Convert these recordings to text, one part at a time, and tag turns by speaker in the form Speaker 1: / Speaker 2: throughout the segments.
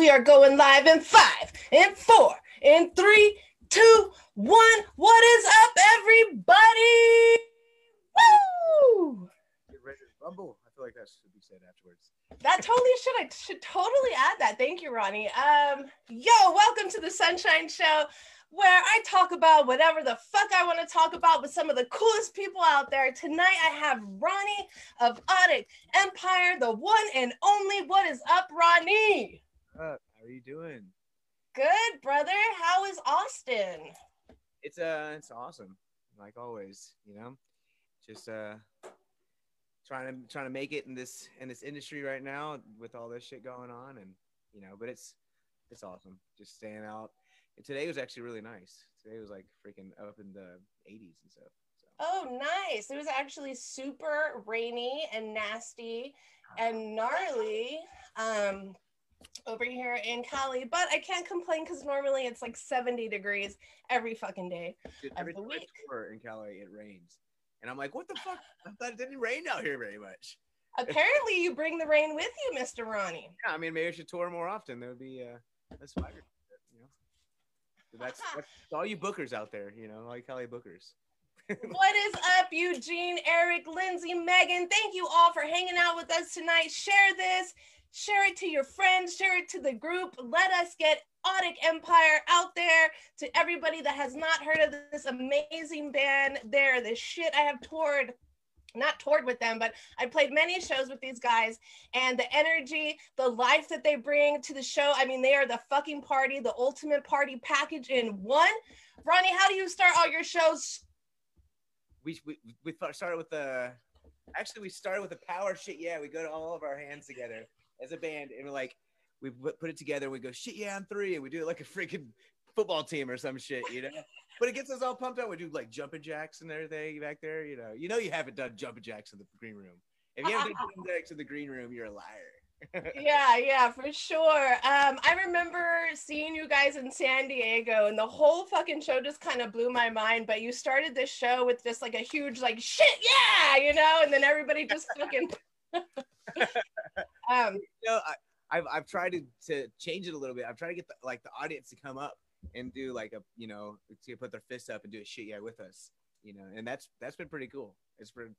Speaker 1: We are going live in five, in four, in three, two, one. What is up, everybody? Woo!
Speaker 2: Get ready to rumble. I feel like that should be said afterwards.
Speaker 1: That totally should. I should totally add that. Thank you, Ronnie. Um, yo, welcome to the Sunshine Show, where I talk about whatever the fuck I want to talk about with some of the coolest people out there. Tonight I have Ronnie of Audic Empire, the one and only. What is up, Ronnie?
Speaker 2: Uh, how are you doing?
Speaker 1: Good, brother. How is Austin?
Speaker 2: It's uh, it's awesome. Like always, you know, just uh, trying to trying to make it in this in this industry right now with all this shit going on, and you know, but it's it's awesome. Just staying out. And today was actually really nice. Today was like freaking up in the 80s and stuff. So.
Speaker 1: Oh, nice. It was actually super rainy and nasty and gnarly um, over here in Cali, but I can't complain because normally it's like 70 degrees every fucking day.
Speaker 2: Dude,
Speaker 1: of
Speaker 2: every
Speaker 1: the
Speaker 2: time I
Speaker 1: week.
Speaker 2: tour in Cali, it rains, and I'm like, what the fuck? I thought it didn't rain out here very much.
Speaker 1: Apparently, you bring the rain with you, Mr. Ronnie.
Speaker 2: Yeah, I mean, maybe I should tour more often. That would be uh, that's fire. You know, So that's, that's all you bookers out there. You know, all you Cali bookers.
Speaker 1: What is up, Eugene, Eric, Lindsay, Megan? Thank you all for hanging out with us tonight. Share this, share it to your friends, share it to the group. Let us get Audic Empire out there to everybody that has not heard of this amazing band. They're the shit. I have toured. Not toured with them, but I played many shows with these guys, and the energy, the life that they bring to the show. I mean, they are the fucking party, the ultimate party package in one. Ronnie, how do you start all your shows?
Speaker 2: we we we started with the actually we started with the power shit. Yeah, we go to all of our hands together as a band, and we're like we put it together. and We go shit yeah on three, and we do it like a freaking football team or some shit, you know. But it gets us all pumped up. We do like jumping jacks and everything back there, you know. You know you haven't done jumping jacks in the green room. If you haven't done jumping jacks in the green room, you're a liar.
Speaker 1: yeah, yeah, for sure. Um, I remember seeing you guys in San Diego, and the whole fucking show just kind of blew my mind. But you started this show with just like a huge like shit, yeah, you know, and then everybody just fucking. um,
Speaker 2: you know, I, I've I've tried to, to change it a little bit. I've tried to get the, like the audience to come up and do like a you know to put their fists up and do a shit yeah with us, you know, and that's that's been pretty cool. It's been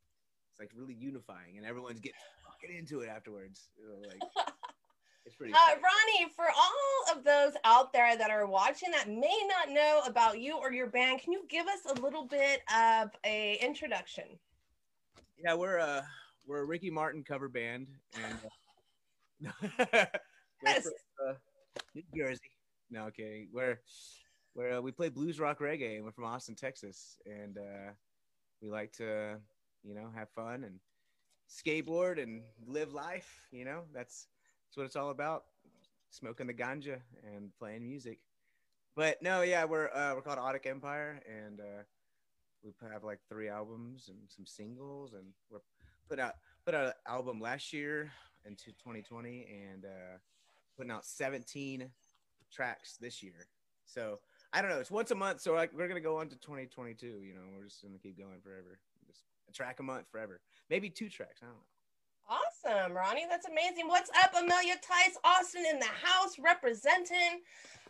Speaker 2: it's like really unifying, and everyone's getting fucking into it afterwards. You know, like it's pretty.
Speaker 1: uh, Ronnie, for all of those out there that are watching that may not know about you or your band, can you give us a little bit of a introduction?
Speaker 2: yeah, we're uh we're a Ricky Martin cover band, and uh,
Speaker 1: Yes.
Speaker 2: from, uh, New Jersey. No, okay, we're we're uh, we play blues rock reggae, and we're from Austin, Texas, and uh, we like to you know have fun and skateboard and live life. You know, that's that's what it's all about. Smoking the ganja and playing music. But no, yeah, we're uh, we're called Audic Empire, and uh, we have like three albums and some singles, and we're put out put out an album last year into 2020, and uh, putting out 17 tracks this year. So I don't know. It's once a month, so like we're gonna go on to 2022. You know, we're just gonna keep going forever. Just a track a month forever. Maybe two tracks. I don't know.
Speaker 1: Awesome, Ronnie. That's amazing. What's up, Amelia Tice, Austin in the house representing.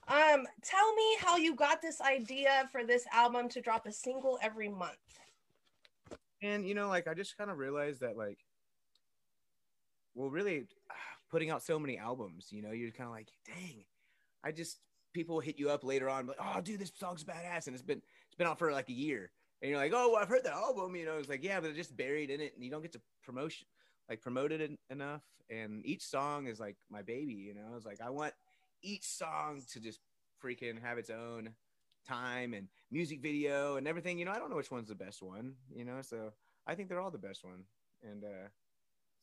Speaker 1: Um, tell me how you got this idea for this album to drop a single every month.
Speaker 2: And you know, like I just kind of realized that like, well, really, putting out so many albums, you know, you're kind of like, dang, I just people hit you up later on, like, oh, dude, this song's badass, and it's been it's been out for like a year, and you're like, oh, I've heard that album, you know, it's like, yeah, but it's just buried in it, and you don't get to promotion like promote it en- enough, and each song is like my baby, you know, it's like I want each song to just freaking have its own time and music video and everything. You know, I don't know which one's the best one, you know, so I think they're all the best one. And uh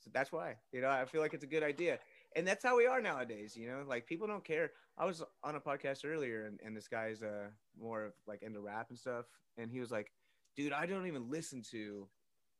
Speaker 2: so that's why, you know, I feel like it's a good idea. And that's how we are nowadays, you know, like people don't care. I was on a podcast earlier and, and this guy's uh more of like into rap and stuff. And he was like, dude, I don't even listen to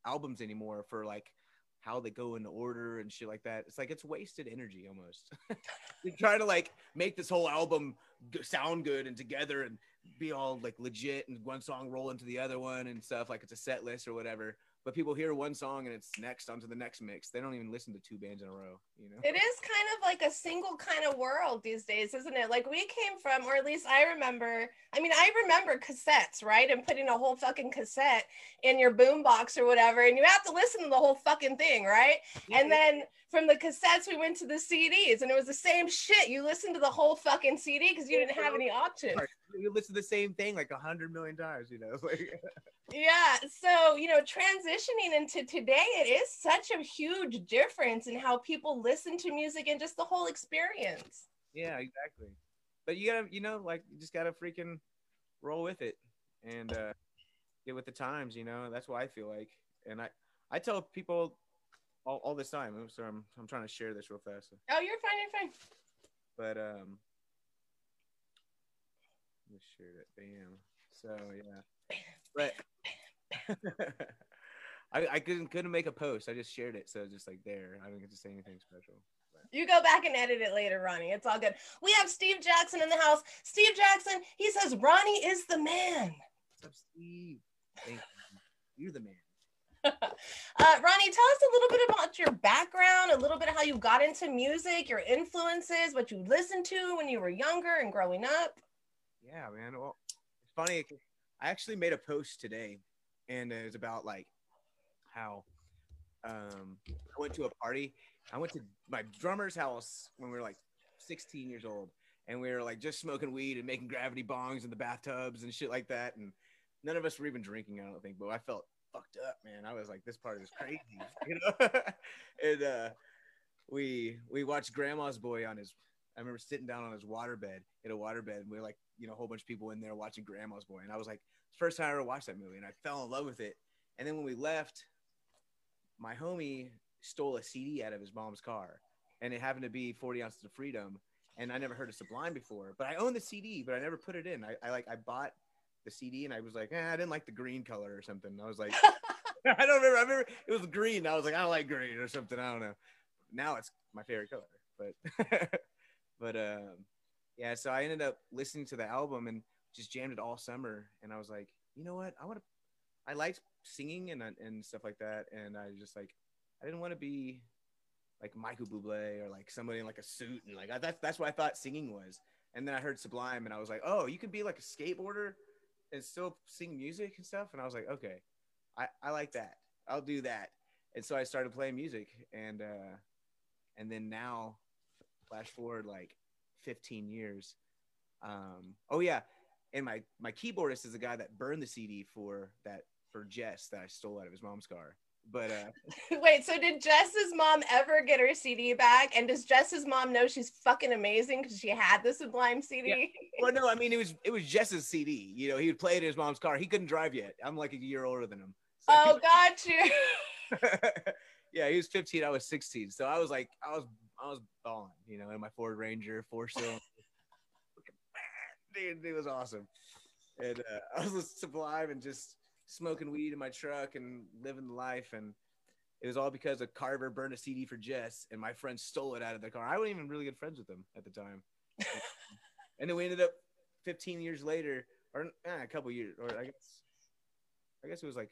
Speaker 2: albums anymore for like how they go into order and shit like that. It's like it's wasted energy almost. you try to like make this whole album sound good and together and be all like legit and one song roll into the other one and stuff like it's a set list or whatever. But people hear one song and it's next onto the next mix. They don't even listen to two bands in a row, you know?
Speaker 1: It is kind of like a single kind of world these days, isn't it? Like we came from, or at least I remember, I mean, I remember cassettes, right? And putting a whole fucking cassette in your boombox or whatever, and you have to listen to the whole fucking thing, right?
Speaker 2: Yeah,
Speaker 1: And then from the cassettes, we went to the CDs, and it was the same shit. You listened to the whole fucking CD because you didn't have any options.
Speaker 2: you listen to the same thing like a hundred million times, you know?
Speaker 1: Yeah. So, you know, transitioning into today, it is such a huge difference in how people listen to music and just the whole experience.
Speaker 2: yeah, exactly. But you gotta, you know, like you just gotta freaking roll with it and uh get with the times, you know. That's what I feel like. And I, I tell people all, all this time. So I'm, I'm trying to share this real fast.
Speaker 1: Oh, you're fine. You're fine.
Speaker 2: But um, let me share that. Bam. So yeah, but I, I couldn't couldn't make a post. I just shared it, so it's just like there. I didn't get to say anything special.
Speaker 1: You go back and edit it later, Ronnie. It's all good. We have Steve Jackson in the house. Steve Jackson, he says Ronnie is the man.
Speaker 2: What's up, Steve? Thank you. You're the man.
Speaker 1: Uh, Ronnie, tell us a little bit about your background, a little bit of how you got into music, your influences, what you listened to when you were younger and growing up.
Speaker 2: Yeah, man. Well, it's funny. I actually made a post today, and it was about like how um, I went to a party. I went to my drummer's house when we were like 16 years old, and we were like just smoking weed and making gravity bongs in the bathtubs and shit like that. And none of us were even drinking, I don't think, but I felt fucked up, man. I was like, this party is crazy, you know. and uh, we we watched Grandma's Boy on his. I remember sitting down on his waterbed in a waterbed, and we were like, you know, a whole bunch of people in there watching Grandma's Boy, and I was like, first time I ever watched that movie, and I fell in love with it. And then when we left, my homie stole a CD out of his mom's car, and it happened to be 40 ounces of freedom. And I never heard of Sublime before, but I own the CD, but I never put it in. I, I like I bought the CD, and I was like, eh, I didn't like the green color or something. I was like, I don't remember. I remember it was green. I was like, I don't like green or something. I don't know. Now it's my favorite color, but but um, yeah. So I ended up listening to the album and just jammed it all summer. And I was like, you know what? I want to. I liked singing and and stuff like that. And I just like, I didn't want to be like Michael Bublé or like somebody in like a suit and like I, that's that's what I thought singing was. And then I heard Sublime and I was like, oh, you could be like a skateboarder and still sing music and stuff. And I was like, okay, I, I like that. I'll do that. And so I started playing music and uh and then now flash forward like 15 years. Um oh yeah. And my my keyboardist is a guy that burned the CD for that for Jess that I stole out of his mom's car. But uh
Speaker 1: Wait, so did Jess's mom ever get her CD back? And does Jess's mom know she's fucking amazing because she had the Sublime CD?
Speaker 2: well no, I mean it was it was Jess's CD. You know, he would play it in his mom's car. He couldn't drive yet. I'm like a year older than him. So-
Speaker 1: Oh, got you.
Speaker 2: yeah, he was 15. I was 16. So I was like, I was, I was balling, you know, in my Ford Ranger, four cylinder. Dude, it was awesome. And uh, I was listening to Sublime and just smoking weed in my truck and living the life. And it was all because a Carver burned a CD for Jess, and my friend stole it out of the car. I wasn't even really good friends with him at the time. and then we ended up 15 years later, or eh, a couple years, or I guess, I guess it was like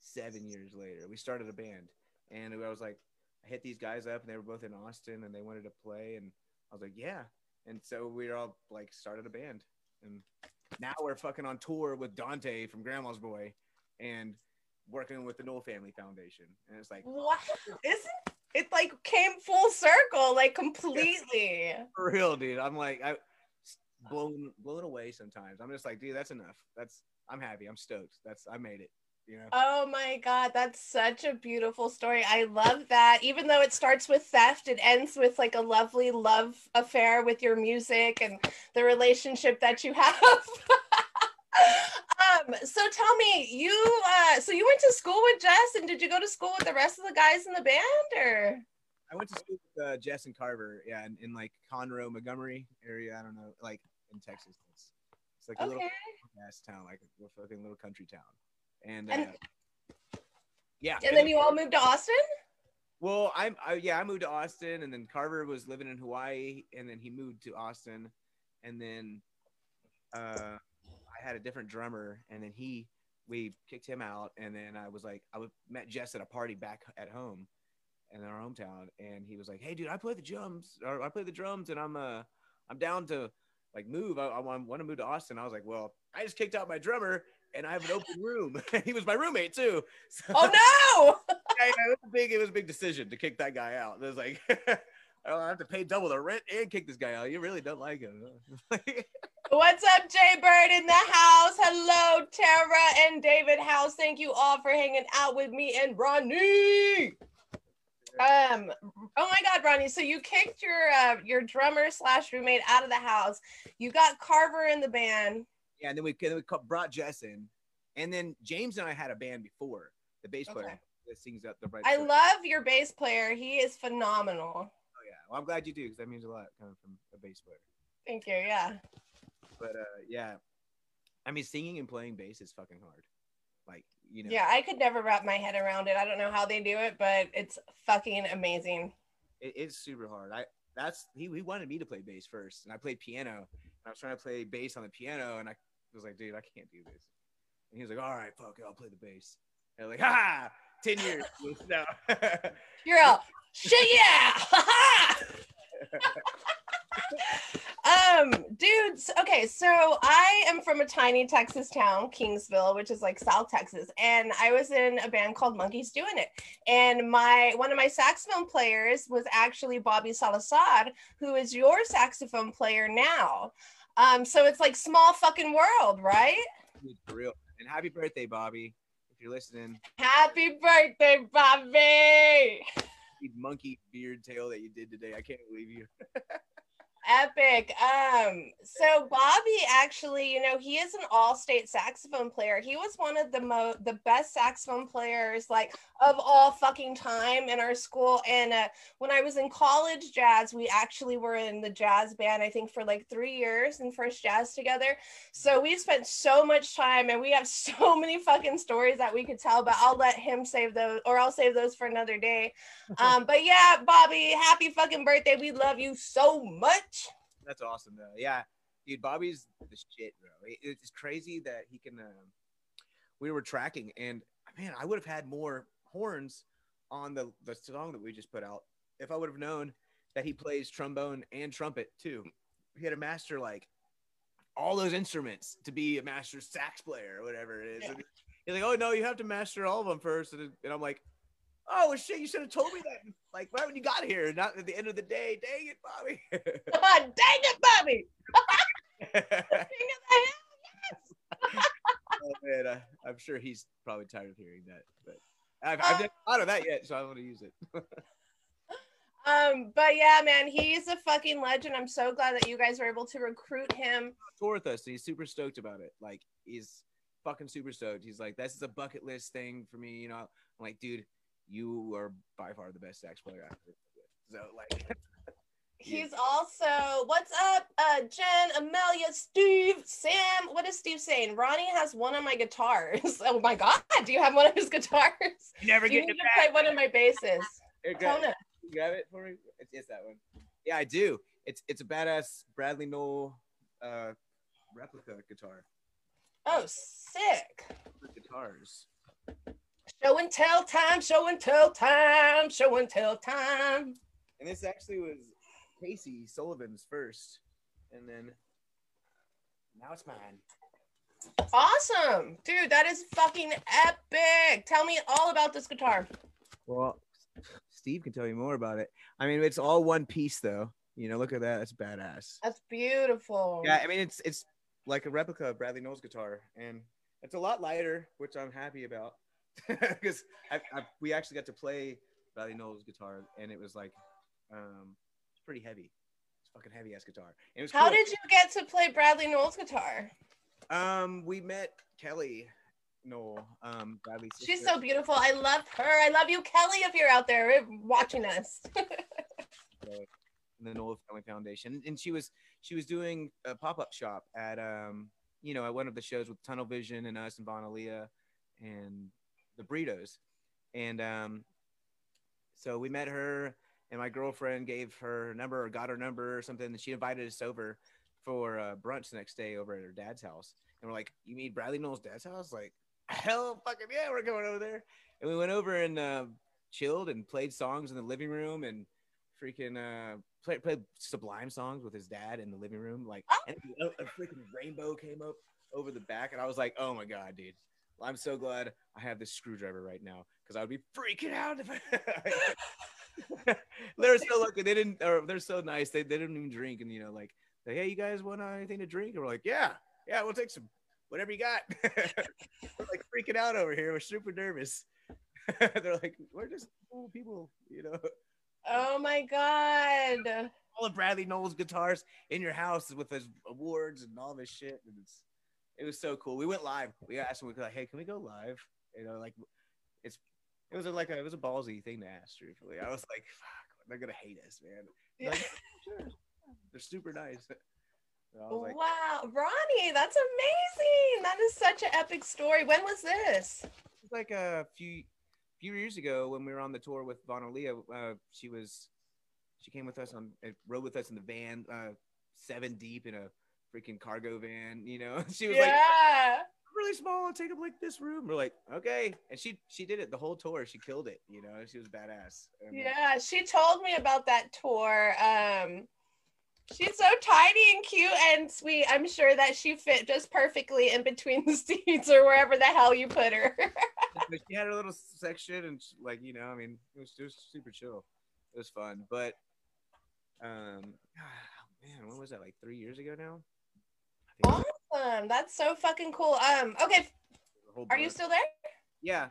Speaker 2: seven years later. We started a band, and I was like, I hit these guys up, and they were both in Austin, and they wanted to play, and I was like, yeah. And so we all like started a band, and now we're fucking on tour with Dante from Grandma's Boy, and working with the Nowell Family Foundation, and it's like
Speaker 1: What? Isn't it like came full circle, like completely?
Speaker 2: for real, dude. I'm like, I blown blown away sometimes. I'm just like, dude, that's enough. That's I'm happy. I'm stoked. That's I made it. You know.
Speaker 1: Oh my God, that's such a beautiful story. I love that. Even though it starts with theft, it ends with like a lovely love affair with your music and the relationship that you have. um, so tell me, you uh so you went to school with Jess and did you go to school with the rest of the guys in the band or
Speaker 2: I went to school with uh, Jess and Carver, yeah, in, in like Conroe, Montgomery area. I don't know, like in Texas. It's, it's like a little
Speaker 1: okay.
Speaker 2: ass town, like a fucking little country town. And,
Speaker 1: And-
Speaker 2: uh, yeah,
Speaker 1: And then you all moved to Austin?
Speaker 2: Well, I'm I, yeah, I moved to Austin, and then Carver was living in Hawaii, and then he moved to Austin, and then uh, I had a different drummer, and then he we kicked him out, and then I was like, I met Jess at a party back at home, in our hometown, and he was like, "Hey, dude, I play the drums, or I play the drums, and I'm uh, I'm down to like move. I, I want to move to Austin." I was like, "Well, I just kicked out my drummer, and I have an open room. he was my roommate too.
Speaker 1: So, oh no!
Speaker 2: yeah, it was a big, it was a big decision to kick that guy out. It was like. I have to pay double the rent and kick this guy out. You really don't like him.
Speaker 1: What's up, Jay Bird in the house? Hello, Tara and David House. Thank you all for hanging out with me and Ronnie. Um. Oh my God, Ronnie. So you kicked your uh, your drummer slash roommate out of the house. You got Carver in the band.
Speaker 2: Yeah, and then we then we brought Jess in, and then James and I had a band before the bass player okay. that sings up the right.
Speaker 1: I love your bass player. He is phenomenal.
Speaker 2: Oh yeah, well I'm glad you do because that means a lot coming from a bass player.
Speaker 1: Thank you. Yeah.
Speaker 2: But uh, yeah, I mean, singing and playing bass is fucking hard. Like you know.
Speaker 1: Yeah, I could never wrap my head around it. I don't know how they do it, but it's fucking amazing.
Speaker 2: It, it's super hard. I that's he, he wanted me to play bass first, and I played piano. I was trying to play bass on the piano, and I was like, dude, I can't do this. And he was like, all right, fuck it, I'll play the bass. And I'm like, ha, ten years. no.
Speaker 1: You're all shit, yeah. um, dudes. Okay, so I am from a tiny Texas town, Kingsville, which is like South Texas, and I was in a band called Monkeys Doing It. And my one of my saxophone players was actually Bobby Salazar, who is your saxophone player now. Um, so it's like small fucking world, right?
Speaker 2: It's real. And happy birthday, Bobby. If you're listening.
Speaker 1: Happy birthday, Bobby.
Speaker 2: Monkey beard tail that you did today. I can't believe you.
Speaker 1: epic. Um, so Bobby actually, you know, he is an all-state saxophone player. He was one of the mo the best saxophone players like of all fucking time in our school. And uh, when I was in college jazz, we actually were in the jazz band, I think, for like three years in first jazz together. So we spent so much time and we have so many fucking stories that we could tell, but I'll let him save those or I'll save those for another day. Um, but yeah, Bobby, happy fucking birthday. We love you so much.
Speaker 2: That's awesome though. Yeah, dude, Bobby's the shit, bro. It's crazy that he can. Uh, we were tracking, and man, I would have had more horns on the the song that we just put out if I would have known that he plays trombone and trumpet too. He had a master like all those instruments to be a master sax player or whatever it is. Yeah. He's like, oh no, you have to master all of them first, and, and I'm like, oh shit, you should have told me that like right when you got here, not at the end of the day. Dang it, Bobby.
Speaker 1: God, dang it, Bobby.
Speaker 2: oh man, I, am sure he's probably tired of hearing that, but I've, I've never thought of that yet, so I want to use it.
Speaker 1: um, but yeah, man, he's a fucking legend. I'm so glad that you guys were able to recruit him.
Speaker 2: Tour with us, and he's super stoked about it. Like he's fucking super stoked. He's like, this is a bucket list thing for me. You know, I'm like, dude, you are by far the best sax player I've ever with. So like
Speaker 1: He's also what's up, uh, Jen, Amelia, Steve, Sam. What is Steve saying? Ronnie has one of my guitars. oh my god, do you have one of his guitars?
Speaker 2: You never get
Speaker 1: to play one of my basses.
Speaker 2: Kona. You grab it for me. It's, it's that one. Yeah, I do. It's it's a badass Bradley Nowell uh, replica guitar.
Speaker 1: Oh, sick.
Speaker 2: Guitars.
Speaker 1: Show and tell time, show and tell time, show and tell time.
Speaker 2: And this actually was Casey Sullivan's first, and then now it's mine.
Speaker 1: Awesome, dude! That is fucking epic. Tell me all about this guitar.
Speaker 2: Well, Steve can tell you more about it. I mean, it's all one piece though. You know, look at that. That's badass.
Speaker 1: That's beautiful.
Speaker 2: Yeah, I mean, it's it's like a replica of Bradley Nowell's guitar, and it's a lot lighter, which I'm happy about because we actually got to play Bradley Nowell's guitar, and it was like, um, it's pretty heavy. It's fucking heavy ass guitar.
Speaker 1: it was How cool. did you get to play Bradley Nowell's guitar?
Speaker 2: Um, we met Kelly Nowell, um, Bradley's
Speaker 1: sister. She's so beautiful. I love her. I love you, Kelly, if you're out there watching us.
Speaker 2: the Nowell Family Foundation, and she was she was doing a pop up shop at um you know at one of the shows with Tunnel Vision and us and Vana Liya and the burritos, and um, so we met her, and my girlfriend gave her number or got her number or something, and she invited us over for uh, brunch the next day over at her dad's house. And we're like, "You mean Bradley Nowell's dad's house?" Like, hell fucking yeah, we're going over there. And we went over and uh, chilled and played songs in the living room and freaking uh played played Sublime songs with his dad in the living room. Like
Speaker 1: Oh.
Speaker 2: and a, a freaking rainbow came up over the back, and I was like, oh my god, dude. Well, I'm so glad I have this screwdriver right now because I would be freaking out if I. they're so lucky. They didn't, or they're so nice. They, they didn't even drink. And, you know, like, like, hey, you guys want uh, anything to drink? And we're like, yeah, yeah, we'll take some, whatever you got. we're like freaking out over here. We're super nervous. they're like, we're just cool people, you know.
Speaker 1: Oh my god.
Speaker 2: All of Bradley Nowell's guitars in your house with his awards and all this shit. And it's, it was so cool. We went live. We asked them, we were like, hey, can we go live? You know, like, it's, it was a, like a, it was a ballsy thing to ask, truthfully. I was like, fuck, they're gonna hate us, man. They're like, sure. They're super nice. Was like,
Speaker 1: wow, Ronnie, that's amazing. That is such an epic story. When was this?
Speaker 2: It's like a few few years ago when we were on the tour with Vana Liya, uh, she was she came with us on uh, rode with us in the van, uh, seven deep in a freaking cargo van. You know, she was like
Speaker 1: yeah.
Speaker 2: really small and take up like this room. We're like, okay, and she she did it the whole tour. She killed it. You know, she was badass. And,
Speaker 1: Yeah, she told me about that tour. Um, she's so tiny and cute and sweet. I'm sure that she fit just perfectly in between the seats or wherever the hell you put her.
Speaker 2: she had her little section and she- like you know i mean it was, it was super chill it was fun but um man when was that like three years ago now
Speaker 1: awesome. That's so fucking cool. Um, okay, are you still there?
Speaker 2: yeah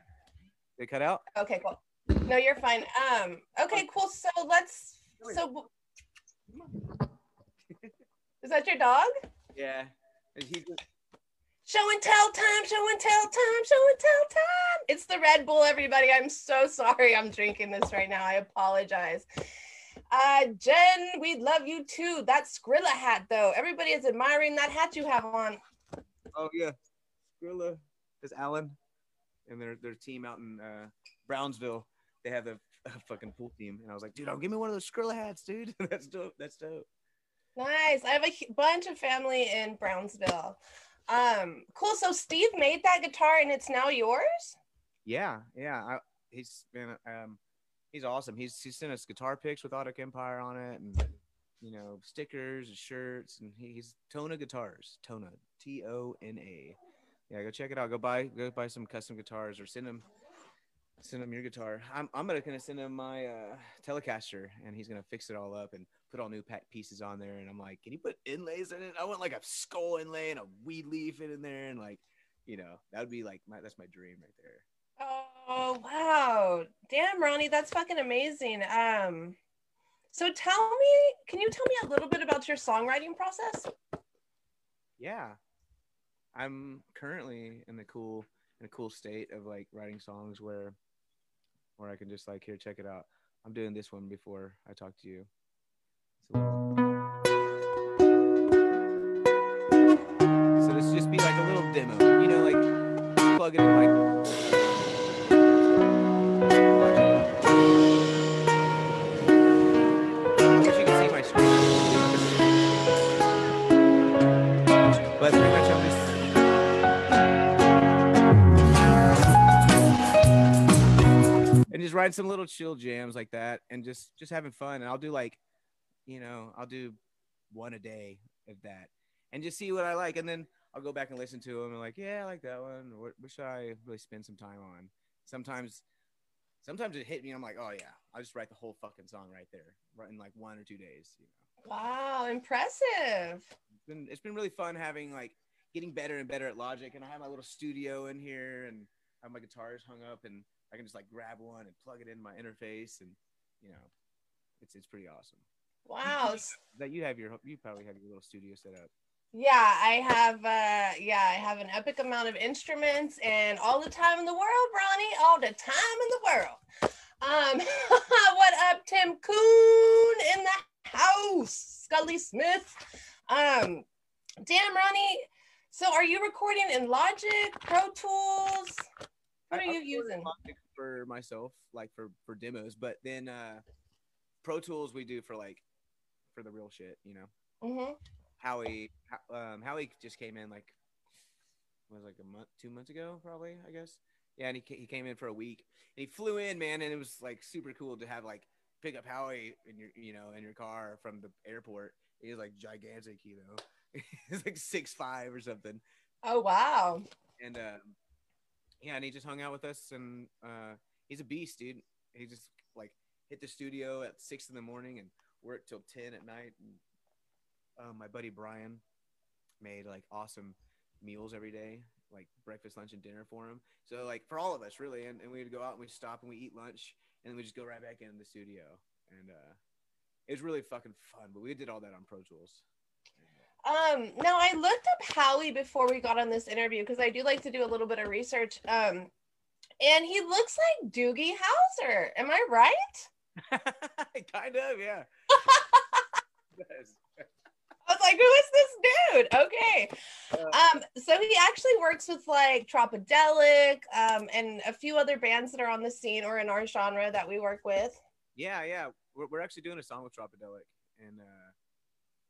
Speaker 2: they cut out
Speaker 1: Okay, cool. No, you're fine. Um, okay, cool. So let's so is that your dog?
Speaker 2: yeah he just,
Speaker 1: Show and tell time, show and tell time, show and tell time. It's the Red Bull, everybody. I'm so sorry I'm drinking this right now. I apologize. Uh, Jen, we love you too. That Skrilla hat, though. Everybody is admiring that hat you have on.
Speaker 2: oh yeah Skrilla is alan and their their team out in uh brownsville they have the fucking pool team and i was like dude oh, give me one of those Skrilla hats dude that's dope that's dope
Speaker 1: Nice. I have a bunch of family in Brownsville. Um, cool. So Steve made that guitar and it's now yours?
Speaker 2: Yeah, yeah. I, he's been um he's awesome. He's he sent us guitar picks with Audic Empire on it and you know, stickers and shirts and he, he's Tona Guitars. Tona. T O N A. Yeah, go check it out. Go buy go buy some custom guitars or send him send him your guitar. I'm I'm gonna, gonna send him my uh Telecaster and he's gonna fix it all up and put all new pieces on there and I'm like, can you put inlays in it? I want like a skull inlay and a weed leaf in there and like you know, that would be like my that's my dream right there.
Speaker 1: Oh wow. Damn, Ronnie, that's fucking amazing. Um so tell me, can you tell me a little bit about your songwriting process?
Speaker 2: yeah i'm currently in the cool in a cool state of like writing songs where where i can just like here check it out i'm doing this one before i talk to you little- so this just be like a little demo you know like plug it in like just writing some little chill jams like that and just just having fun. And I'll do like you know I'll do one a day of that and just see what I like. And then I'll go back and listen to them and like yeah I like that one. What, what should I really spend some time on? Sometimes sometimes it hit me I'm like oh yeah I'll just write the whole fucking song right there right in like one or two days you know?
Speaker 1: Wow, impressive.
Speaker 2: it's been it's been really fun having like getting better and better at Logic, and I have my little studio in here, and I have my guitars hung up, and I can just like grab one and plug it in my interface, and you know, it's it's pretty awesome.
Speaker 1: Wow.
Speaker 2: That you have your you probably have your little studio set up.
Speaker 1: Yeah, I have uh yeah, I have an epic amount of instruments and all the time in the world, Ronnie, all the time in the world. Um what up Tim Coon in the house, Scully Smith. Um damn Ronnie, so are you recording in Logic, Pro Tools? What are
Speaker 2: I-
Speaker 1: you
Speaker 2: I
Speaker 1: using?
Speaker 2: Logic for myself, like for for demos? But then uh Pro Tools we do for like for the real shit, you know.
Speaker 1: Mm-hmm.
Speaker 2: Howie, Ho- um, Howie just came in like was like a month, two months ago, probably, I guess. Yeah, and he he came in for a week, and he flew in, man, and it was like super cool to have like pick up Howie in your you know in your car from the airport. He was like gigantic, you know, he's like six five or something,
Speaker 1: Oh wow.
Speaker 2: and um, yeah, and he just hung out with us, and uh, he's a beast, dude. He just like hit the studio at six in the morning and worked till ten at night. And um, my buddy Brian made like awesome meals every day, like breakfast, lunch, and dinner for him. So like for all of us, really. And, and we'd go out and we'd stop and we eat lunch, and then we just go right back in the studio. And uh, it was really fucking fun. But we did all that on Pro Tools.
Speaker 1: Um, now I looked up Howie before we got on this interview because I do like to do a little bit of research. Um, and he looks like Doogie Howser. Am I right?
Speaker 2: kind of, yeah.
Speaker 1: I was like, who is this dude? Okay. Um, so he actually works with like Tropodelic, um, and a few other bands that are on the scene or in our genre that we work with.
Speaker 2: Yeah, yeah. We're, we're actually doing a song with Tropodelic in uh,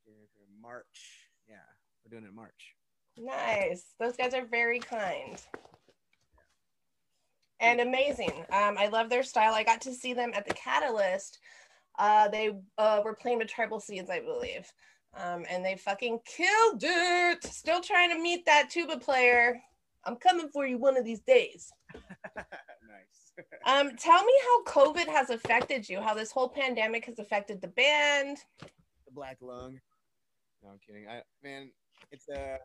Speaker 2: in March. We're doing it in March.
Speaker 1: Nice. Those guys are very kind. And amazing. Um, I love their style. I got to see them at the Catalyst. Uh, they uh, were playing with Tribal Seeds, I believe. Um, and they fucking killed it. Still trying to meet that tuba player. I'm coming for you one of these days.
Speaker 2: nice.
Speaker 1: Um, tell me how COVID has affected you, how this whole pandemic has affected the band.
Speaker 2: the black lung. No, I'm kidding. I man, it's uh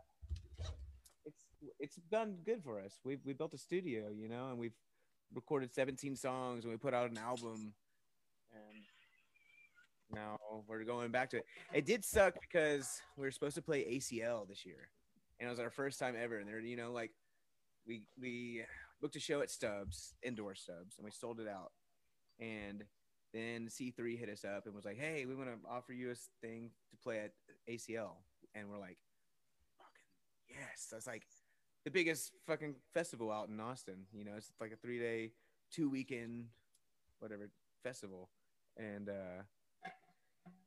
Speaker 2: it's it's done good for us. We've we built a studio, you know, and we've recorded 17 songs and we put out an album and now we're going back to it. It did suck because we were supposed to play ACL this year. And it was our first time ever. And they're, you know, like we we booked a show at Stubbs, indoor Stubbs, and we sold it out. And then C3 hit us up and was like, "Hey, we want to offer you a thing to play at ACL," and we're like, "Fucking yes!" That's like the biggest fucking festival out in Austin. You know, it's like a three day, two weekend, whatever festival, and uh,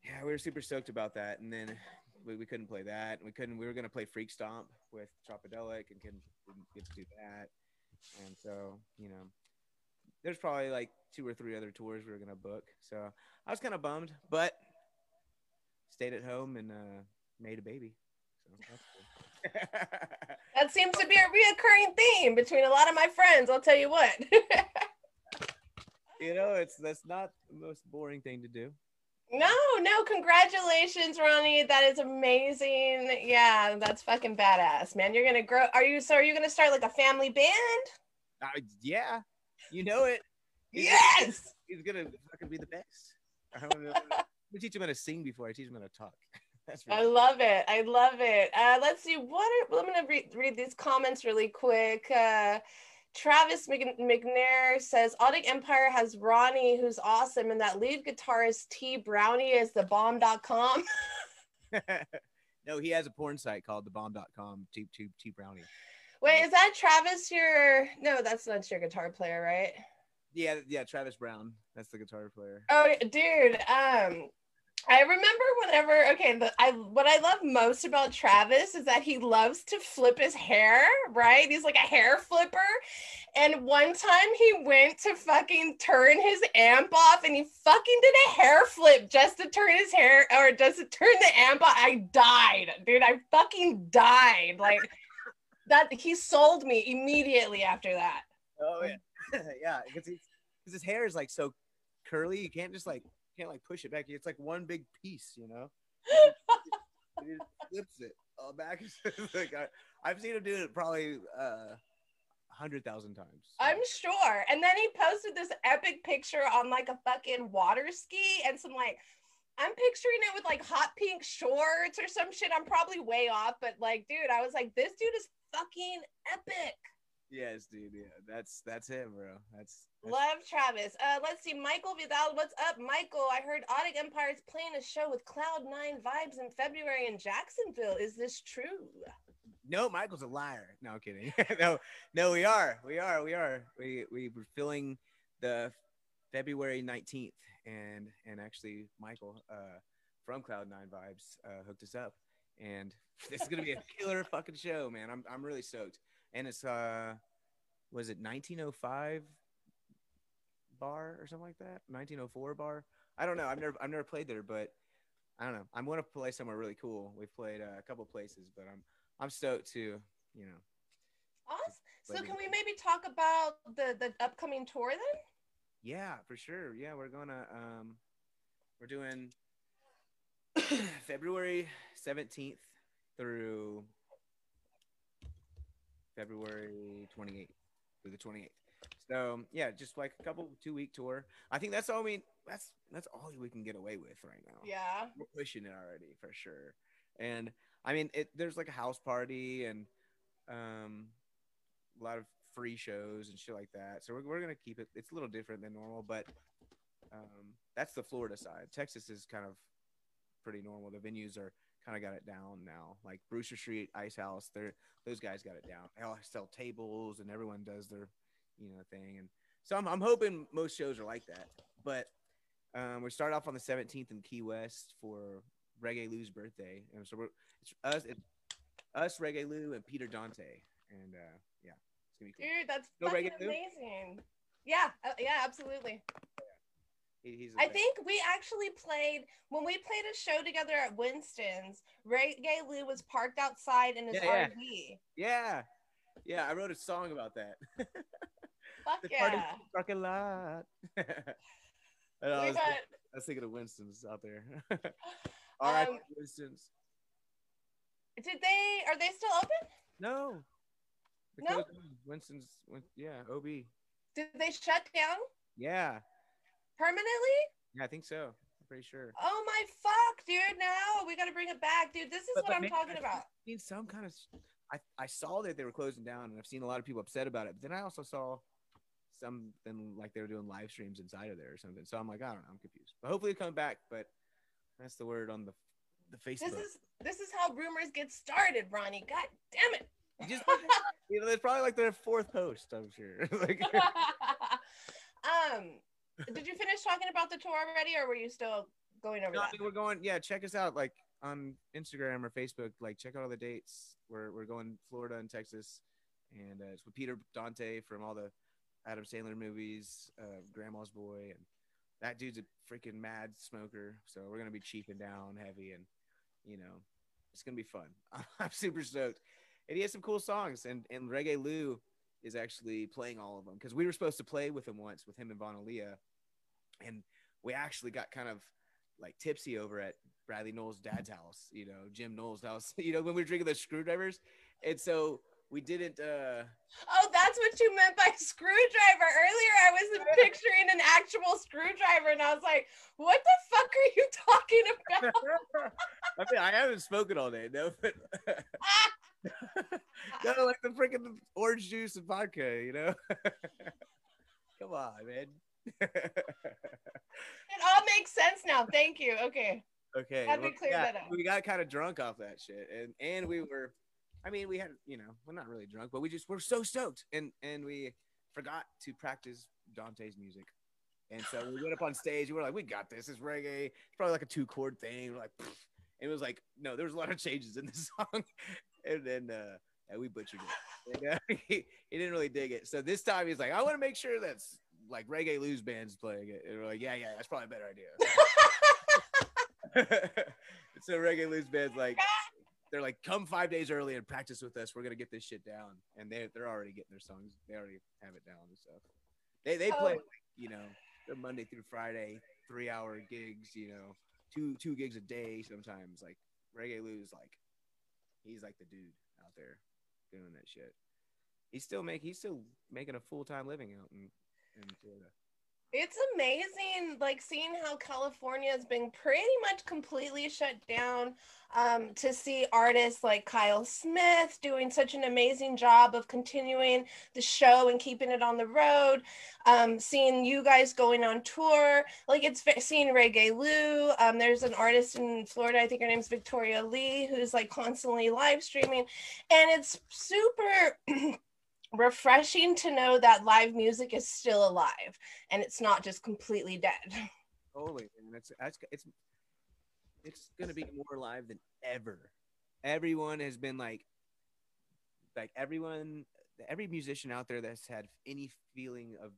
Speaker 2: yeah, we were super stoked about that. And then we, we couldn't play that. We couldn't. We were gonna play Freak Stomp with Tropodelic and couldn't, didn't get to do that. And so, you know, there's probably like two or three other tours we were gonna book. So I was kind of bummed, but stayed at home and uh, made a baby. So that's cool.
Speaker 1: That seems to be a reoccurring theme between a lot of my friends. I'll tell you what.
Speaker 2: you know, it's that's not the most boring thing to do.
Speaker 1: no, no, congratulations, Ronnie. That is amazing. Yeah, that's fucking badass, man. You're gonna grow. Are you so? Are you gonna start like a family band?
Speaker 2: Uh, yeah, you know it. He's
Speaker 1: Yes.
Speaker 2: he's gonna fucking be the best. I don't know. We teach them how to sing before I teach them how to talk. That's
Speaker 1: I love it. I love it. Uh, let's see. What are, I'm gonna read, read these comments really quick. Uh, Travis Mc- McNair says Audic Empire has Ronnie, who's awesome, and that lead guitarist T Brownie is the bomb.com.
Speaker 2: no, he has a porn site called thebomb.com. T T T Brownie.
Speaker 1: Wait, is that Travis your? No, that's not your guitar player, right?
Speaker 2: Yeah, yeah, Travis Brown. That's the guitar player.
Speaker 1: Oh, dude. Um, I remember whenever. Okay, the, I what I love most about Travis is that he loves to flip his hair. Right? He's like a hair flipper. And one time he went to fucking turn his amp off, and he fucking did a hair flip just to turn his hair or just to turn the amp off. I died, dude. I fucking died. Like that. He sold me immediately after that.
Speaker 2: Oh yeah, yeah, because because his hair is like so curly, you can't just like can't like push it back. It's like one big piece, you know. he flips it all back. like I, I've seen him do it probably uh, a hundred thousand times.
Speaker 1: I'm sure. And then he posted this epic picture on like a fucking water ski and some like I'm picturing it with like hot pink shorts or some shit. I'm probably way off, but like, dude, I was like, this dude is fucking epic.
Speaker 2: Yes, dude. Yeah, that's that's him, bro. That's, that's
Speaker 1: Love Travis. Uh, let's see, Michael Vidal. What's up, Michael? I heard Audic Empire is playing a show with Cloud Nine Vibes in February in Jacksonville. Is this true?
Speaker 2: no. Michael's a liar. No, I'm kidding. no, no, we are, we are, we are. We we were filling the February 19th, and and actually Michael uh, from Cloud Nine Vibes uh, hooked us up, and this is gonna be a killer fucking show, man. I'm I'm really stoked. And it's uh, was it 1905 bar or something like that? 1904 bar. I don't know. I've never I've never played there, but I don't know. I'm going to play somewhere really cool. We've played uh, a couple places, but I'm I'm stoked to you know.
Speaker 1: Awesome. So can we maybe talk about the the upcoming tour then?
Speaker 2: Yeah, for sure. Yeah, we're gonna um, we're doing February 17th through February 28th through the 28th. So yeah, just like a couple two week tour. I think that's all we that's that's all we can get away with right now.
Speaker 1: Yeah.
Speaker 2: We're pushing it already for sure. And I mean it there's like a house party and um a lot of free shows and shit like that. So we're, we're gonna keep it it's a little different than normal, but um that's the Florida side. Texas is kind of pretty normal. The venues are kind of got it down now. Like Brewster Street, Ice House, they're those guys got it down. They all sell tables and everyone does their you know thing. And so I'm I'm hoping most shows are like that. But um, we start off on the 17th in Key West for Reggae Lou's birthday, and so we're it's us it's us Reggae Lou and Peter Dante, and uh, yeah, it's gonna be cool.
Speaker 1: Dude, that's
Speaker 2: Go
Speaker 1: fucking amazing. Yeah, uh, yeah, absolutely.
Speaker 2: He- he's
Speaker 1: I think we actually played when we played a show together at Winston's. Reggae Lou was parked outside in his
Speaker 2: Yeah, yeah.
Speaker 1: RV.
Speaker 2: yeah, yeah. I wrote a song about that.
Speaker 1: Fuck
Speaker 2: the
Speaker 1: yeah.
Speaker 2: parking lot. And I
Speaker 1: We
Speaker 2: was,
Speaker 1: got,
Speaker 2: I was thinking of Winston's out there. All right,
Speaker 1: Um,
Speaker 2: Winston's.
Speaker 1: did they? Are they still open?
Speaker 2: No.
Speaker 1: No?
Speaker 2: Winston's. Win- Yeah, OB.
Speaker 1: Did they shut down
Speaker 2: Yeah,
Speaker 1: permanently?
Speaker 2: yeah, I think so. I'm pretty sure.
Speaker 1: Oh my fuck, dude! Now we got to bring it back, dude. This is
Speaker 2: But-
Speaker 1: what
Speaker 2: but
Speaker 1: I'm talking about.
Speaker 2: Seen some kind of. I I saw that they were closing down, and I've seen a lot of people upset about it. But then I also saw something like they were doing live streams inside of there or something. So I'm like, I don't know, I'm confused. But hopefully it comes back. But that's the word on the the Facebook.
Speaker 1: This is this is how rumors get started, Ronnie. God damn it.
Speaker 2: You just you know, it's probably like their fourth post. I'm sure. like,
Speaker 1: um, did you finish talking about the tour already, or were you still going over
Speaker 2: No, I
Speaker 1: that?
Speaker 2: mean, we're going. Yeah, check us out. Like on Instagram or Facebook. Like check out all the dates. We're we're going Florida and Texas, and uh, it's with Peter Dante from all the Adam Sandler movies, uh, Grandma's Boy, and that dude's a freaking mad smoker. So we're gonna be cheaping down heavy, and you know, it's gonna be fun. I'm super stoked, and he has some cool songs. And and Reggae Lou is actually playing all of them because we were supposed to play with him once with him and Vana Liya, and we actually got kind of like tipsy over at Bradley Nowell's dad's house, you know, Jim Nowell's house, you know, when we were drinking the screwdrivers. And so we didn't uh
Speaker 1: Oh, that's what you meant by screwdriver. Earlier, I was picturing an actual screwdriver, and I was like, "What the fuck are you talking about?"
Speaker 2: I mean I haven't spoken all day, no, but no, like the freaking orange juice and vodka, you know. Come on, man.
Speaker 1: It all makes sense now. Thank you. Okay.
Speaker 2: okay. Well,
Speaker 1: that up.
Speaker 2: We got kind of drunk off that shit. And and we were I mean, we had, you know, we're not really drunk, but we just we're so stoked. And and we forgot to practice Dante's music. And so we went up on stage. We were like, we got this. It's reggae. It's probably like a two chord thing. We're like, it was like, no, there was a lot of changes in the song. and then uh, yeah, we butchered it. And, uh, he, he didn't really dig it. So this time he's like, I want to make sure that's like Reggae Lou's band's playing it. And we're like, yeah, yeah, that's probably a better idea. so Reggae Lou's band's like, they're like, come five days early and practice with us. We're gonna get this shit down. And they they're already getting their songs. They already have it down and stuff. They they play
Speaker 1: Oh.
Speaker 2: like, you know, they're Monday through Friday, three hour gigs. You know, two two gigs a day sometimes. Like Reggae Lou's like, he's like the dude out there doing that shit. He's still make he's still making a full time living out in in Florida.
Speaker 1: It's amazing, like seeing how California has been pretty much completely shut down. Um, to see artists like Kyle Smith doing such an amazing job of continuing the show and keeping it on the road. Um, seeing you guys going on tour, like it's seeing Reggae Lou. Um, there's an artist in Florida, I think her name's Victoria Lee, who's like constantly live streaming, and it's super. refreshing to know that live music is still alive and it's not just completely dead.
Speaker 2: Totally. It's it's it's it's gonna be more alive than ever. Everyone has been like, like everyone every musician out there that's had any feeling of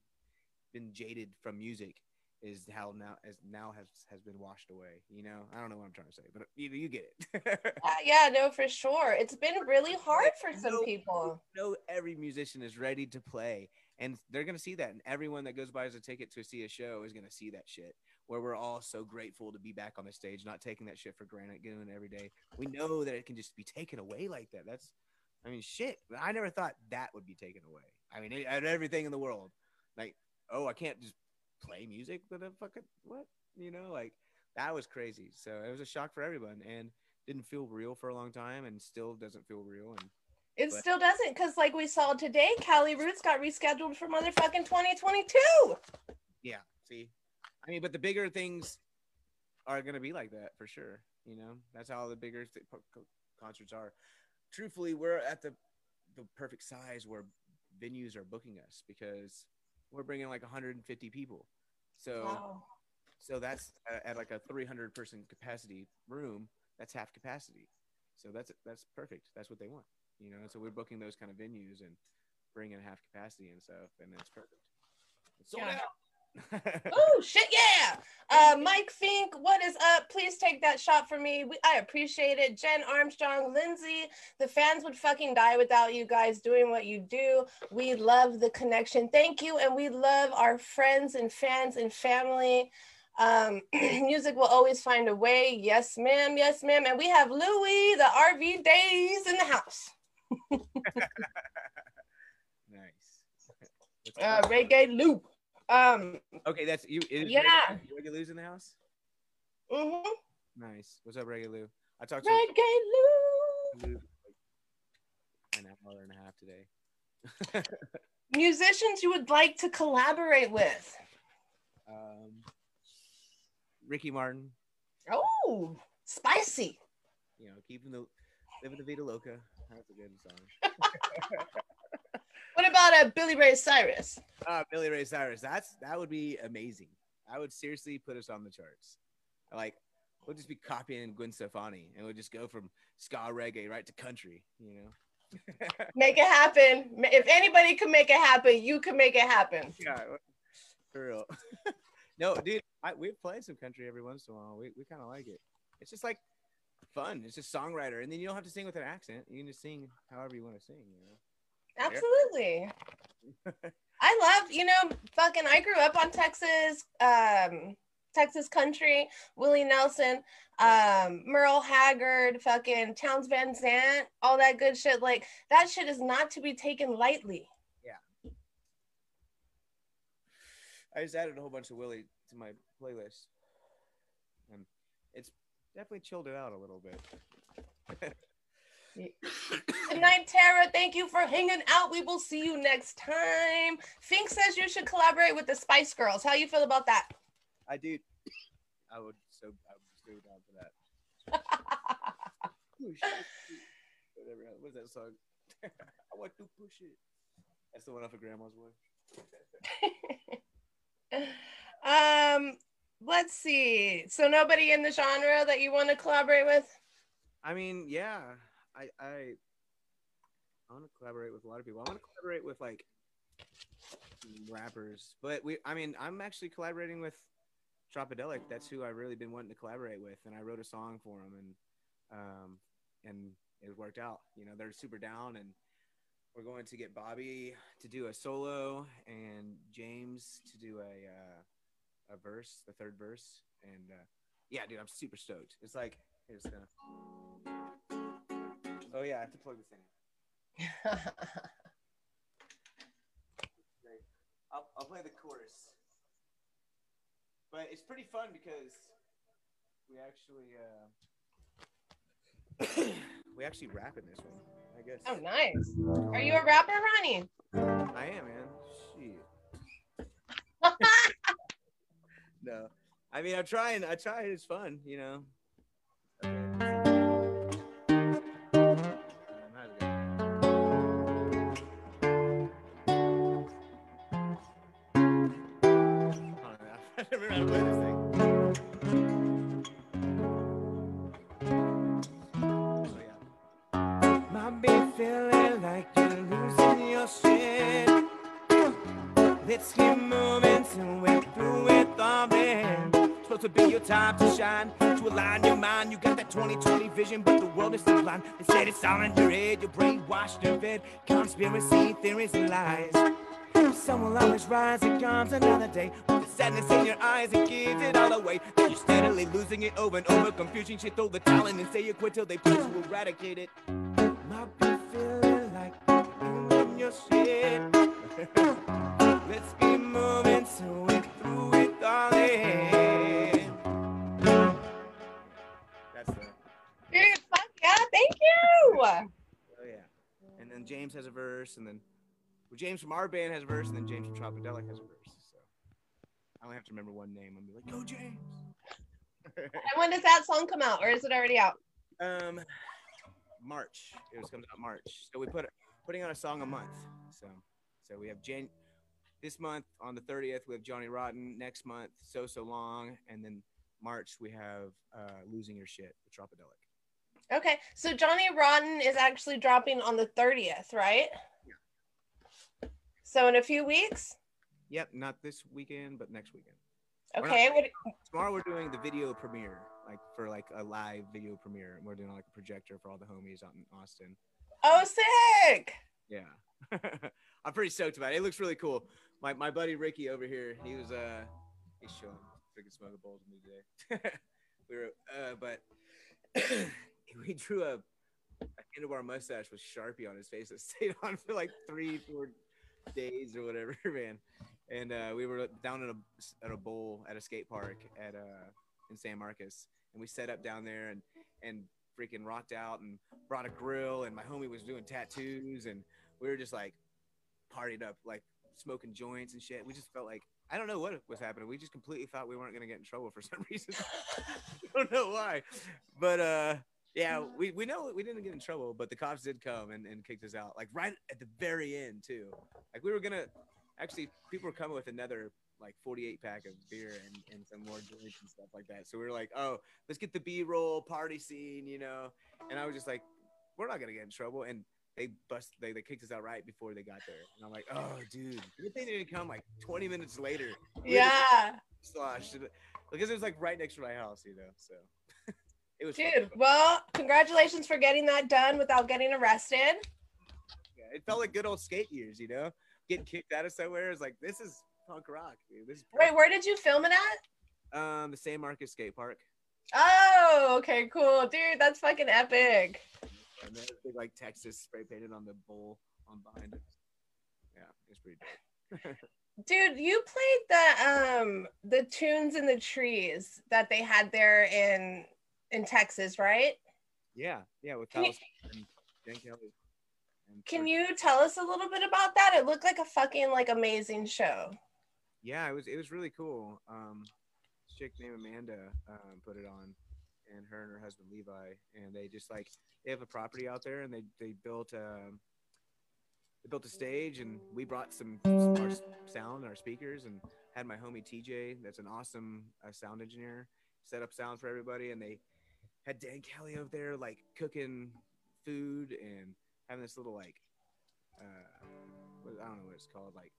Speaker 2: been jaded from music is how now as now has has been washed away. You know, I don't know what I'm trying to say, but you you get it.
Speaker 1: Uh, yeah, no, for sure. It's been really hard for some
Speaker 2: No-
Speaker 1: people.
Speaker 2: No, every musician is ready to play, and they're gonna see that, and everyone that goes buys a ticket to see a show is gonna see that shit. Where we're all so grateful to be back on the stage, not taking that shit for granted, doing it every day. We know that it can just be taken away like that. That's, I mean, shit. I never thought that would be taken away. I mean, it, everything in the world, like, oh, I can't just play music with a fucking what? You know, like that was crazy. So it was a shock for everyone, and didn't feel real for a long time, and still doesn't feel real. And
Speaker 1: It
Speaker 2: But-
Speaker 1: still doesn't, because like we saw today, Cali Roots got rescheduled for motherfucking 2022.
Speaker 2: Yeah. See, I mean, but the bigger things are going to be like that for sure. You know, that's how the bigger th- co- co- concerts are. Truthfully, we're at the the perfect size where venues are booking us because we're bringing like 150 people. So,
Speaker 1: Wow.
Speaker 2: so that's at, at like a 300 person capacity room. That's half capacity. So that's that's perfect. That's what they want. You know, so we're booking those kind of venues and bringing half capacity and stuff, and it's perfect. It's sold
Speaker 1: Yeah.
Speaker 2: out.
Speaker 1: Oh shit, yeah. Uh, Mike Fink, what is up? Please take that shot for me. We, I appreciate it. Jen Armstrong, Lindsay, the fans would fucking die without you guys doing what you do. We love the connection. Thank you, and we love our friends and fans and family. Um, music will always find a way. Yes, ma'am. Yes, ma'am. And we have Louie, the RV days in the house.
Speaker 2: nice.
Speaker 1: Uh, reggae Lou. Um,
Speaker 2: okay, that's you. Is
Speaker 1: yeah.
Speaker 2: Reggae, Lou's in the house.
Speaker 1: mhm.
Speaker 2: Nice. What's up, Reggae Lou? I talked to
Speaker 1: reggae Lou.
Speaker 2: An hour and a half today.
Speaker 1: musicians you would like to collaborate with?
Speaker 2: Um, Ricky Martin,
Speaker 1: Oh, spicy.
Speaker 2: you know, keeping the living the Vida Loca. That's a good song.
Speaker 1: What about uh, Billy Ray Cyrus?
Speaker 2: Ah, Billy Ray Cyrus. That's that would be amazing. I would seriously put us on the charts. Like we'll just be copying Gwen Stefani, and we'll just go from ska reggae right to country. You know.
Speaker 1: Make it happen. If anybody can make it happen, you can make it happen.
Speaker 2: yeah, for real. no, dude, I, we've played some country every once in a while. We we kind of like it. It's just like fun. It's just songwriter, and then you don't have to sing with an accent. You can just sing however you want to sing. You know.
Speaker 1: Absolutely. I love, you know, fucking I grew up on Texas, um, Texas country, Willie Nelson, um, Merle Haggard, fucking Townes Van Zandt, all that good shit. Like that shit is not to be taken lightly. Yeah.
Speaker 2: I just added a whole bunch of Willie to my playlist, and it's definitely chilled it out a little bit.
Speaker 1: Good night, Tara. Thank you for hanging out. We will see you next time. Fink says you should collaborate with the Spice Girls. How you feel about that?
Speaker 2: I do. I would so I would go down for that. Push. Whatever. What's that song? I want to push it. That's the one off of Grandma's Boy.
Speaker 1: um, let's see. So nobody in the genre that you want to collaborate with?
Speaker 2: I mean, yeah. I I I want to collaborate with a lot of people. I want to collaborate with like rappers, but we. I mean, I'm actually collaborating with Tropidelic. That's who I've really been wanting to collaborate with, and I wrote a song for him, and um, and it worked out. You know, they're super down, and we're going to get Bobby to do a solo and James to do a uh, a verse, the third verse, and uh, yeah, dude, I'm super stoked. It's like it's gonna. Oh yeah, I have to plug this in. I'll, I'll play the chorus. But it's pretty fun because we actually uh, we actually rap in this one. I guess.
Speaker 1: oh, nice. Are you a rapper, Ronnie?
Speaker 2: I am, man. Shit. no, I mean I'm trying. I try. It's fun, you know. Time to shine, to align your mind. You got that 2020 vision, but the world is still blind. They said it's all in your head, your brain washed and fed. Conspiracy theories and lies. Sun will always rise, it comes another day. With the sadness in your eyes, it gives it all away. Then you're steadily losing it over and over. Confusion shit, throw the talent and say you quit till they put to eradicate it. Might be feeling like in your shit. Let's keep moving so we're through with all this.
Speaker 1: Thank you.
Speaker 2: Oh yeah. And then James has a verse, and then well, James from our band has a verse, and then James from Tropidelic has a verse. So I only have to remember one name. and be like, "Go James."
Speaker 1: And when does that song come out, or is it already out?
Speaker 2: um, March. It was comes out March. So we put putting on a song a month. So so we have Jan. This month on the 30th we have Johnny Rotten. Next month So So Long, and then March we have uh, Losing Your Shit with Tropidelic.
Speaker 1: Okay, so Johnny Rotten is actually dropping on the 30th, right? So in a few weeks.
Speaker 2: Yep, not this weekend, but next weekend.
Speaker 1: Okay.
Speaker 2: not-
Speaker 1: What,
Speaker 2: Tomorrow we're doing the video premiere, like for like a live video premiere. We're doing like a projector for all the homies out in Austin.
Speaker 1: oh, sick.
Speaker 2: Yeah. I'm pretty stoked about it. It looks really cool. My my buddy Ricky over here, he was uh he's showing freaking smoking bowls with me today. we were uh but we drew a, a handlebar mustache with Sharpie on his face that stayed on for like three, four days or whatever, man. And uh, we were down at a at a bowl at a skate park at uh in San Marcos, and we set up down there and and freaking rocked out and brought a grill, and my homie was doing tattoos, and we were just like partied up, like smoking joints and shit. We just felt like I don't know what was happening. We just completely thought we weren't gonna get in trouble for some reason. I don't know why, but uh, yeah, we, we know we didn't get in trouble, but the cops did come and, and kicked us out, like right at the very end too. Like we were gonna actually, people were coming with another like 48 pack of beer and, and some more drinks and stuff like that. So we were like, oh, let's get the B-roll party scene, you know. And I was just like, we're not gonna get in trouble. And they bust, they, they kicked us out right before they got there. And I'm like, oh, dude, good thing they didn't come like 20 minutes later. We
Speaker 1: Yeah.
Speaker 2: sloshed it- because it was like right next to my house, you know. So it was fun.
Speaker 1: Dude, well, congratulations for getting that done without getting arrested.
Speaker 2: Yeah, it felt like good old skate years, you know. Getting kicked out of somewhere is like this is punk rock, dude. This is
Speaker 1: Wait, where did you film it at?
Speaker 2: um the San Marcos skate park,
Speaker 1: Oh, okay, cool. Dude, that's fucking epic.
Speaker 2: and then big like Texas spray painted on the bowl on behind it. Yeah, it's pretty dope.
Speaker 1: Dude, you played the um the tunes in the trees that they had there in in Texas, right?
Speaker 2: Yeah, yeah, with
Speaker 1: you-
Speaker 2: and Dan Kelly. And
Speaker 1: Can you tell us a little bit about that? It looked like a fucking like amazing show.
Speaker 2: Yeah, it was it was really cool. Um, this chick named Amanda um, put it on, and her and her husband Levi, and they just like they have a property out there, and they they built um, they built a stage, and we brought some our sound and our speakers, and had my homie TJ, that's an awesome uh, sound engineer, set up sound for everybody, and they had Dan Kelly over there like cooking food and having this little like uh, what, I don't know what it's called like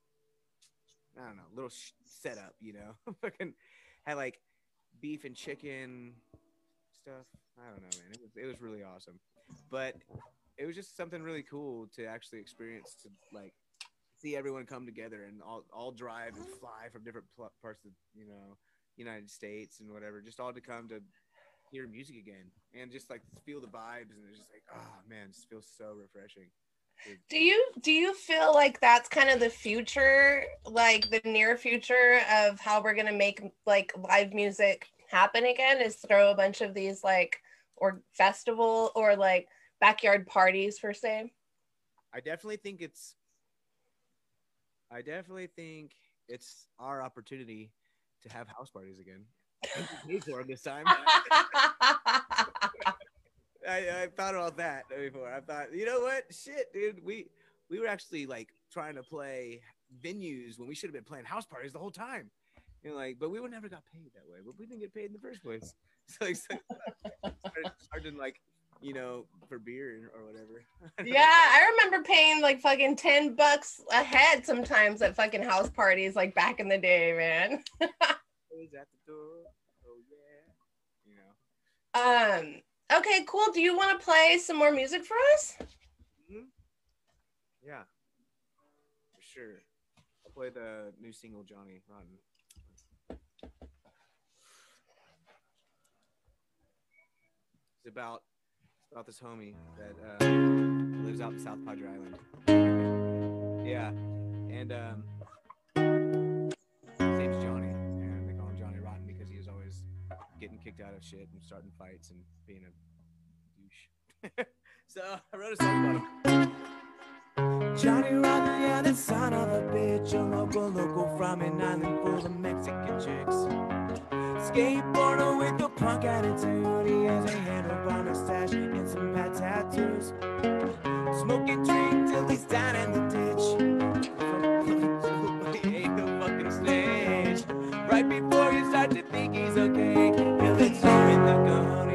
Speaker 2: I don't know, little sh- setup, you know. Fucking had like beef and chicken stuff. I don't know, man. It was it was really awesome, but it was just something really cool to actually experience to like see everyone come together and all all drive and fly from different pl- parts of you know United States and whatever, just all to come to hear music again and just like feel the vibes and it's just like oh man, it just feels so refreshing.
Speaker 1: Do you do you feel like that's kind of the future, like the near future of how we're gonna make like live music happen again? Is throw a bunch of these like or festival or like backyard parties per se?
Speaker 2: I definitely think it's I definitely think it's our opportunity to have house parties again. Pay for 'em this time. I, I thought about that before. I thought, you know what? Shit, dude. We we were actually like trying to play venues when we should have been playing house parties the whole time. You know, like, but we would never got paid that way. But we didn't get paid in the first place. So, like, so started, started like you know, for beer or whatever.
Speaker 1: Yeah, I remember paying like fucking 10 bucks a head sometimes at fucking house parties, like back in the day, man.
Speaker 2: Who's at the door? Oh yeah. You know.
Speaker 1: Um, okay, cool. Do you want to play some more music for us?
Speaker 2: Mhm. Yeah. For sure. I'll play the new single Johnny Rotten. It's about it's about this homie that uh, lives out in South Padre Island. Yeah, and um, out of shit and starting fights and being a douche. so I wrote a song about him. Johnny Rotten, yeah, the son of a bitch, a local local from an island full of Mexican chicks. Skateboarder with a punk attitude, he has a handlebar mustache and some bad tattoos. Smoking drink till he's down in the the cojones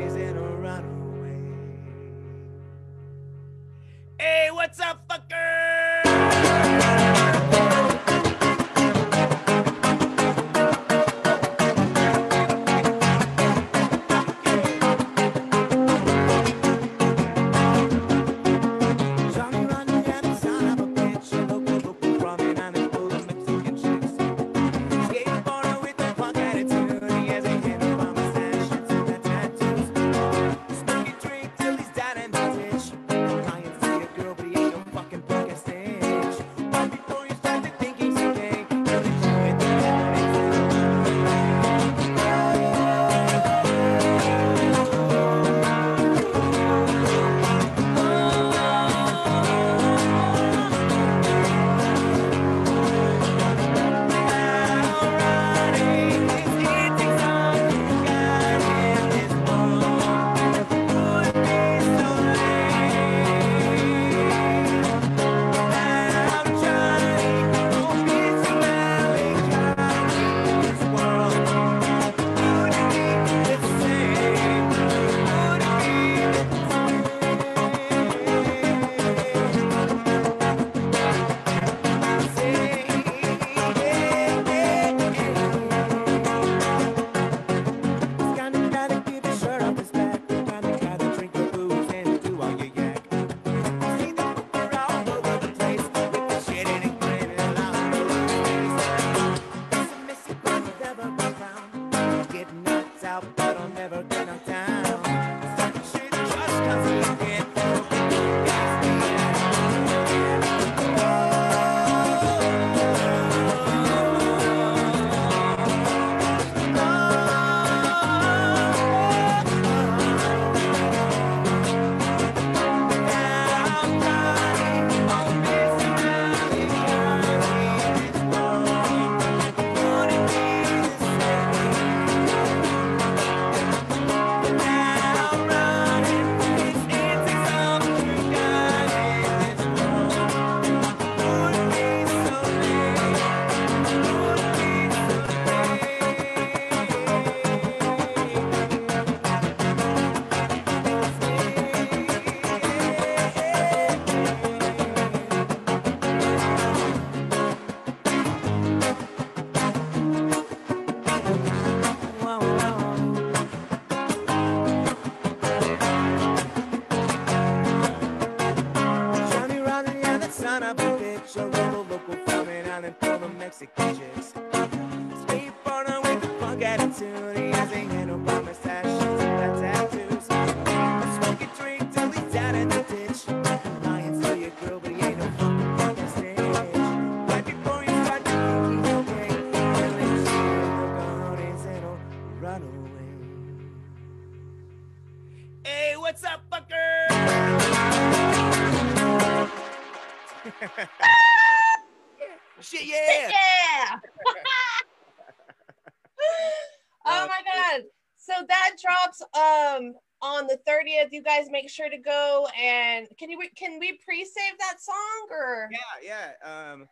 Speaker 1: make sure to go and can you can we pre-save that song or
Speaker 2: Yeah, yeah. Um,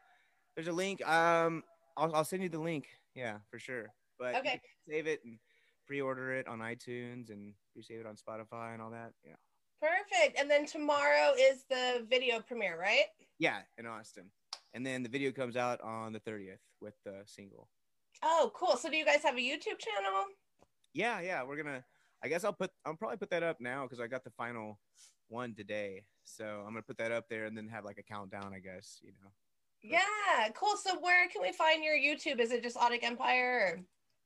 Speaker 2: there's a link. Um, I'll, I'll send you the link. Yeah, for sure. But
Speaker 1: Okay.
Speaker 2: save it and pre-order it on iTunes and pre-save it on Spotify and all that. Yeah.
Speaker 1: Perfect. And then tomorrow is the video premiere, right?
Speaker 2: Yeah, in Austin. And then the video comes out on the 30th with the single.
Speaker 1: Oh, cool. So do you guys have a YouTube channel?
Speaker 2: Yeah, yeah. We're gonna I guess I'll put I'll probably put that up now because I got the final one today. So I'm gonna put that up there and then have like a countdown, I guess, you know.
Speaker 1: Yeah, cool. So where can we find your YouTube? Is it just Audic Empire? Or?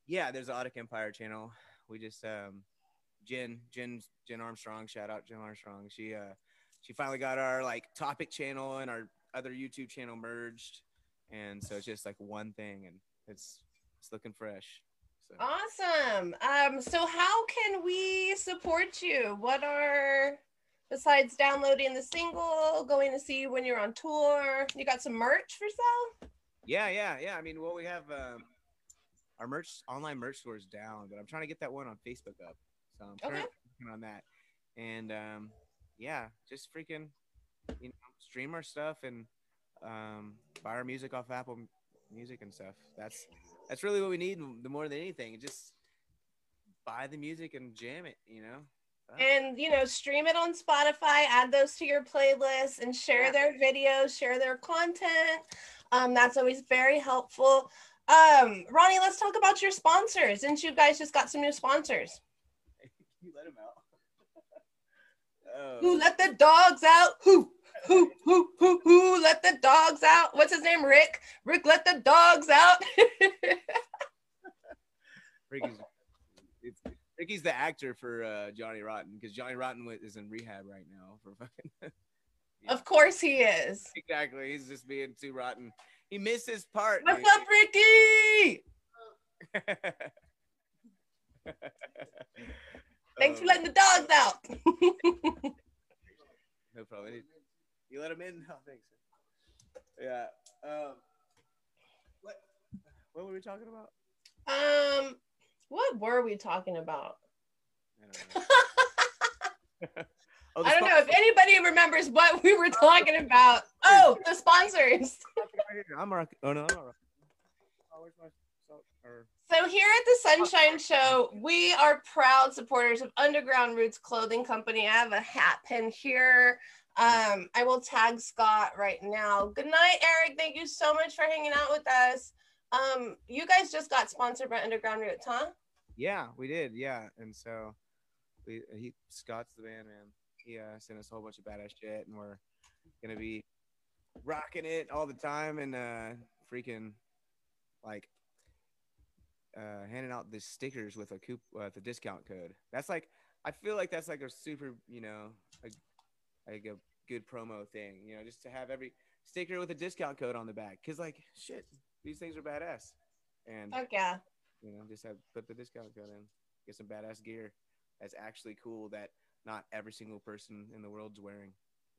Speaker 2: Yeah, there's the Audic Empire channel. We just um Jen, Jen, Jen Armstrong, shout out Jen Armstrong. She uh she finally got our like topic channel and our other YouTube channel merged. And so it's just like one thing and it's it's looking fresh. So.
Speaker 1: Awesome. Um, so how can we support you? What are besides downloading the single, going to see you when you're on tour? You got some merch for sale?
Speaker 2: Yeah, yeah, yeah. I mean, well, we have um, our merch online merch store is down, but I'm trying to get that one on Facebook up. So I'm
Speaker 1: Okay.
Speaker 2: working on that. And um, yeah, just freaking, you know, stream our stuff and um, buy our music off Apple Music and stuff. That's that's really what we need the more than anything. Just buy the music and jam it. You know. Fuck.
Speaker 1: And you know, stream it on Spotify, add those to your playlist and share
Speaker 2: Yeah.
Speaker 1: their videos, share their content. Um, that's always very helpful. Um, Ronnie, let's talk about your sponsors. Since you guys just got some new sponsors.
Speaker 2: you let him out. oh.
Speaker 1: Who let the dogs out? Who? Who, who, who, who let the dogs out? What's his name? Rick. Rick let the dogs out.
Speaker 2: Ricky's, it's, Ricky's the actor for uh, Johnny Rotten because Johnny Rotten is in rehab right now for fucking.
Speaker 1: of course he is.
Speaker 2: exactly, he's just being too rotten. He missed his part.
Speaker 1: What's
Speaker 2: dude.
Speaker 1: up, Ricky? Thanks for
Speaker 2: Um,
Speaker 1: letting the dogs out.
Speaker 2: No problem. Any- You let him in? No, thanks. Yeah. Um, what? What were we talking about?
Speaker 1: um, what were we talking about?
Speaker 2: I don't know. Oh,
Speaker 1: I don't
Speaker 2: spon-
Speaker 1: know if anybody remembers what we were talking about. Oh, the sponsors.
Speaker 2: I'm rock- Oh no, I'm not rock- Oh, where's my
Speaker 1: So here at the Sunshine Show, we are proud supporters of Underground Roots Clothing Company. I have a hat pin here. Um, I will tag Scott right now. Good night, Eric. Thank you so much for hanging out with us. Um, you guys just got sponsored by Underground Roots, huh?
Speaker 2: Yeah, we did. Yeah, and so we he Scott's the band man. He uh, sent us a whole bunch of badass shit, and we're gonna be rocking it all the time and uh, freaking like uh, handing out the stickers with a coup with a discount code. That's like I feel like that's like a super, you know, like like a good promo thing, you know, just to have every sticker with a discount code on the back. Cause like shit, these things are badass, and
Speaker 1: Fuck yeah.
Speaker 2: you know, just have put the discount code in, get some badass gear that's actually cool that not every single person in the world's wearing.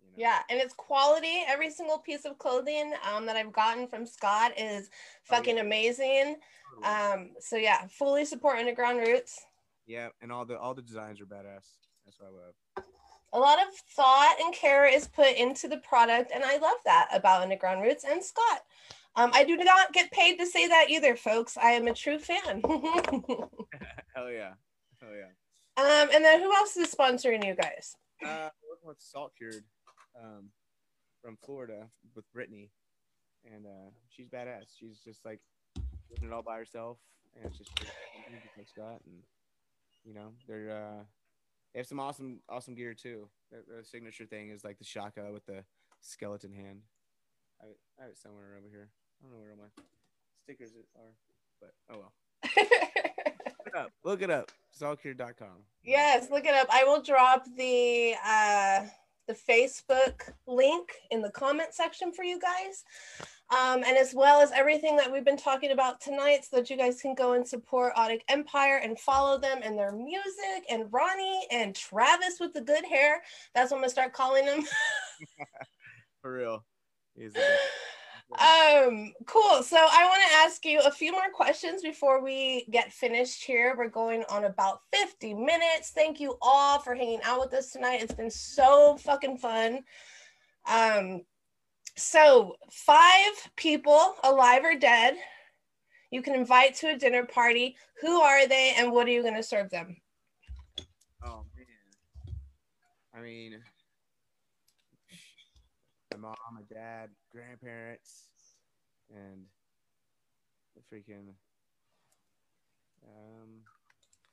Speaker 2: You know?
Speaker 1: Yeah, and it's quality. Every single piece of clothing um, that I've gotten from Scott is
Speaker 2: Oh,
Speaker 1: fucking amazing. Um, so yeah, fully support Underground Roots.
Speaker 2: yeah, and all the all the designs are badass. That's what I love.
Speaker 1: A lot of thought and care is put into the product, and I love that about Underground Roots and Scott. Um, I do not get paid to say that either, folks. I am a true fan. um,
Speaker 2: Hell yeah, hell yeah.
Speaker 1: and then who else is sponsoring you guys?
Speaker 2: Uh, working with Salt Cured, um, from Florida with Brittany, and uh, she's badass. She's just like doing it all by herself, and it's just just like Scott, and you know they're uh, they have some awesome awesome gear too. The, signature thing is like the shaka with the skeleton hand. I, I have it somewhere over here. I don't know where all my stickers are, but oh well. Look it up. Look it up. Saltcured.com.
Speaker 1: yes, look it up. I will drop the uh, the Facebook link in the comment section for you guys. Um, and as well as everything that we've been talking about tonight, so that you guys can go and support Audic Empire and follow them and their music and Ronnie and Travis with the good hair. That's what I'm gonna start calling them.
Speaker 2: For real.
Speaker 1: Um, cool. So I want to ask you a few more questions before we get finished here. We're going on about 50 minutes. Thank you all for hanging out with us tonight. It's been so fucking fun. Um, so five people, alive or dead, you can invite to a dinner party. Who are they and what are you going to serve them?
Speaker 2: Oh man. I mean, my mom, my dad, grandparents, and the freaking um,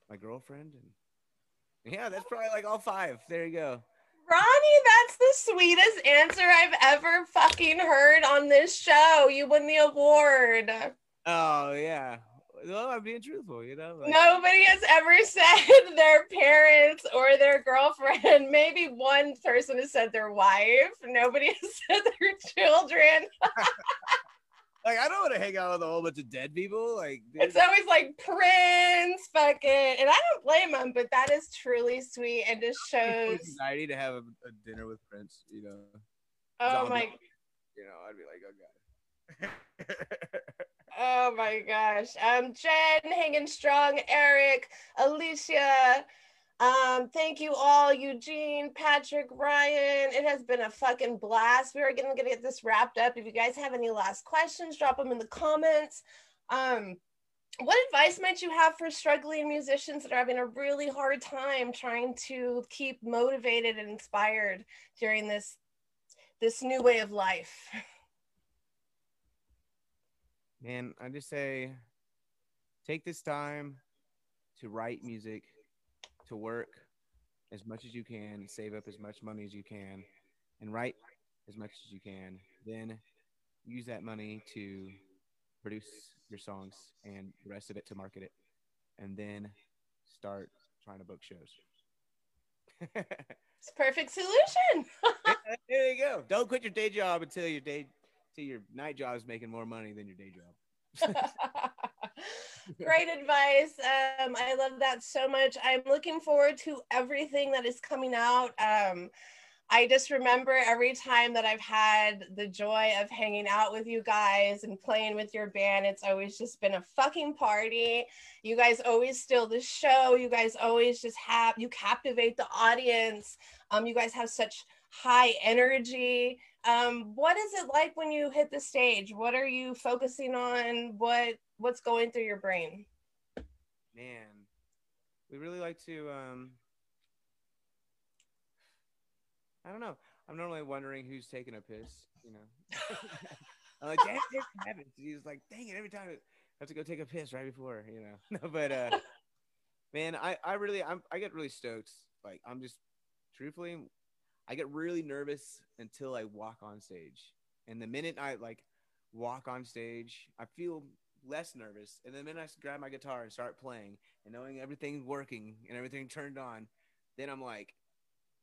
Speaker 2: my girlfriend, and yeah, that's probably like all five. There you go.
Speaker 1: Ronnie, that's the sweetest answer I've ever fucking heard on this show. You win the award.
Speaker 2: Oh yeah. Well, I'm being truthful, you know. Like,
Speaker 1: Nobody has ever said their parents or their girlfriend. Maybe one person has said their wife. Nobody has said their children.
Speaker 2: Like I don't want to hang out with a whole bunch of dead people. Like
Speaker 1: It's always like Prince, fucking, and I don't blame them, but that is truly sweet and just shows.
Speaker 2: anxiety to have a, a dinner with Prince. You know.
Speaker 1: Oh
Speaker 2: zombie.
Speaker 1: my,
Speaker 2: You know, I'd be like, oh god.
Speaker 1: oh my gosh. Um, Jen, hanging strong. Eric, Alicia. Um, thank you all, Eugene, Patrick, Ryan. It has been a fucking blast. We are gonna, get this wrapped up. If you guys have any last questions, drop them in the comments. Um, what advice might you have for struggling musicians that are having a really hard time trying to keep motivated and inspired during this this new way of life?
Speaker 2: Man, I just say take this time to write music, to work as much as you can, save up as much money as you can, and write as much as you can. Then use that money to produce your songs and the rest of it to market it. And then start trying to book shows.
Speaker 1: It's a perfect solution.
Speaker 2: there you go. Don't quit your day job until your day till your night job is making more money than your day job.
Speaker 1: Great advice. Um, I love that so much. I'm looking forward to everything that is coming out. Um, I just remember every time that I've had the joy of hanging out with you guys and playing with your band, it's always just been a fucking party. You guys always steal the show. You guys always just have, you captivate the audience. Um, you guys have such high energy. Um, what is it like when you hit the stage? What are you focusing on? What what's going through your brain?
Speaker 2: Man, we really like to um I don't know. I'm normally wondering who's taking a piss, you know. I'm like, damn it, happens. He's like, dang it, every time I have to go take a piss right before, you know. No, but uh man, I, I really I'm I get really stoked. Like I'm just truthfully I get really nervous until I walk on stage. And the minute I like walk on stage, I feel less nervous. And then, minute I grab my guitar and start playing and knowing everything's working and everything turned on, then I'm like,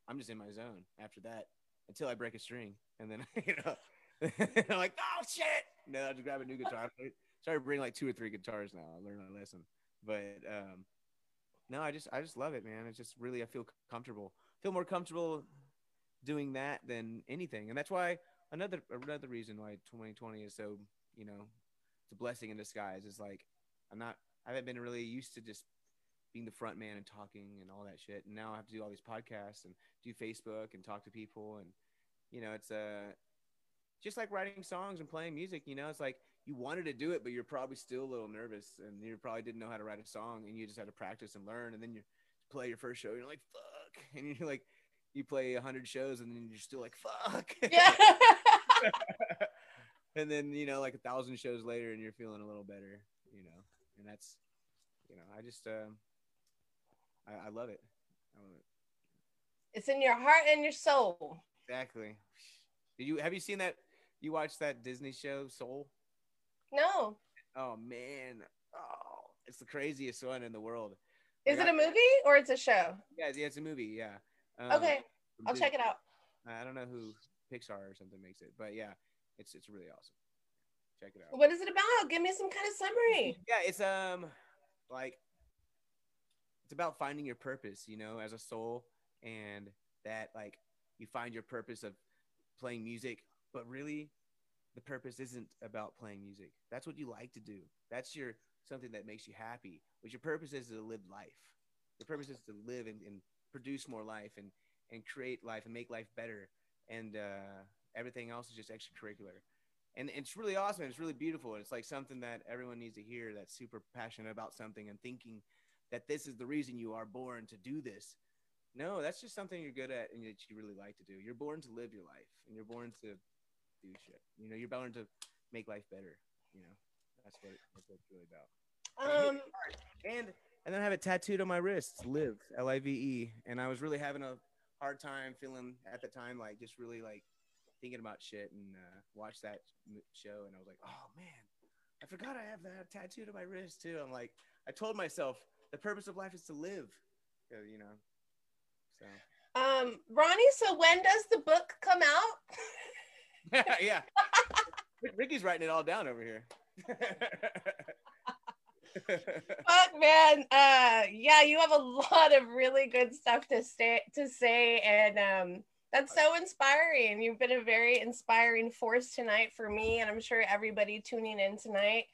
Speaker 2: I'm just in my zone after that until I break a string. And then, you know, I'm like, oh shit. And then I just grab a new guitar. I started bringing like two or three guitars now. I learned my lesson. But um, no, I just, I just love it, man. It's just really, I feel comfortable, feel more comfortable doing that than anything. And that's why another, another reason why 2020 is so, you know, it's a blessing in disguise. Is like, I'm not, I haven't been really used to just being the front man and talking and all that shit. And now I have to do all these podcasts and do Facebook and talk to people. And, you know, it's uh, just like writing songs and playing music, you know, it's like you wanted to do it, but you're probably still a little nervous and you probably didn't know how to write a song and you just had to practice and learn. And then you play your first show, you're like, fuck. And you're like, you play a hundred shows and then you're still like, fuck.
Speaker 1: Yeah.
Speaker 2: and then, you know, like a thousand shows later and you're feeling a little better, you know, and that's, you know, I just, um, I, I love it. I love it.
Speaker 1: it's in your heart and your soul.
Speaker 2: Exactly. Did you have you seen that? You watched that Disney show Soul?
Speaker 1: No.
Speaker 2: Oh man, oh, it's the craziest one in the world.
Speaker 1: Is it a movie or it's a show?
Speaker 2: Yeah, yeah, it's a movie. Yeah. Um,
Speaker 1: Okay, I'll check it out.
Speaker 2: I don't know who Pixar or something makes it, but yeah, it's it's really awesome. Check it out.
Speaker 1: What is it about? Give me some kind of summary.
Speaker 2: Yeah, it's um like it's about finding your purpose, you know, as a soul and that like you find your purpose of playing music, but really the purpose isn't about playing music. That's what you like to do. That's your something that makes you happy. But your purpose is to live life. Your purpose is to live and, and produce more life and and create life and make life better. And uh, everything else is just extracurricular and it's really awesome and it's really beautiful and it's like something that everyone needs to hear that's super passionate about something and thinking that this is the reason you are born to do this No, that's just something you're good at and that you really like to do. You're born to live your life, and you're born to do shit. You know, you're born to make life better. You know, that's what that's what it's really about.
Speaker 1: Um,
Speaker 2: and and then I have it tattooed on my wrist, live L I V E. And I was really having a hard time feeling at the time, like just really like thinking about shit and uh, watched that show, and I was like, oh man, I forgot I have that tattooed on my wrist too. I'm like, I told myself the purpose of life is to live, Uh, you know. So
Speaker 1: um, Ronnie, so when does the book come out?
Speaker 2: yeah, Ricky's writing it all down over here.
Speaker 1: Fuck, man. Uh, yeah, you have a lot of really good stuff to say to say, and um, that's so inspiring. You've been a very inspiring force tonight for me, and I'm sure everybody tuning in tonight.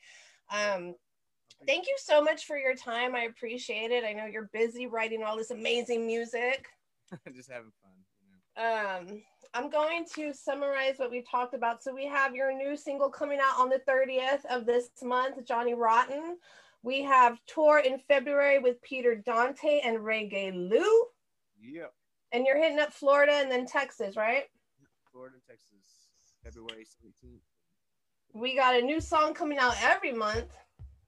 Speaker 1: Um, thank you so much for your time. I appreciate it. I know you're busy writing all this amazing music.
Speaker 2: just having fun. You know.
Speaker 1: Um, I'm going to summarize what we talked about. So we have your new single coming out on the 30th of this month, Johnny Rotten. We have tour in February with Peter Dante and Reggae Lou.
Speaker 2: Yep.
Speaker 1: And you're hitting up Florida and then Texas, right?
Speaker 2: Florida, Texas, February 17th.
Speaker 1: We got a new song coming out every month.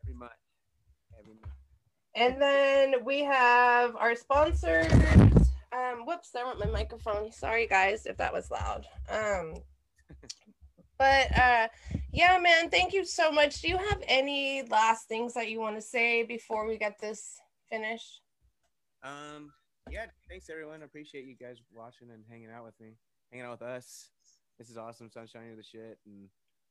Speaker 2: Every month. Every month.
Speaker 1: And then we have our sponsors. Um, whoops, I want my microphone. Sorry guys if that was loud. Um, but uh yeah, man, thank you so much. Do you have any last things that you want to say before we get this finished?
Speaker 2: Um, yeah, thanks everyone. Appreciate you guys watching and hanging out with me, hanging out with us. This is awesome, sunshine of the shit, and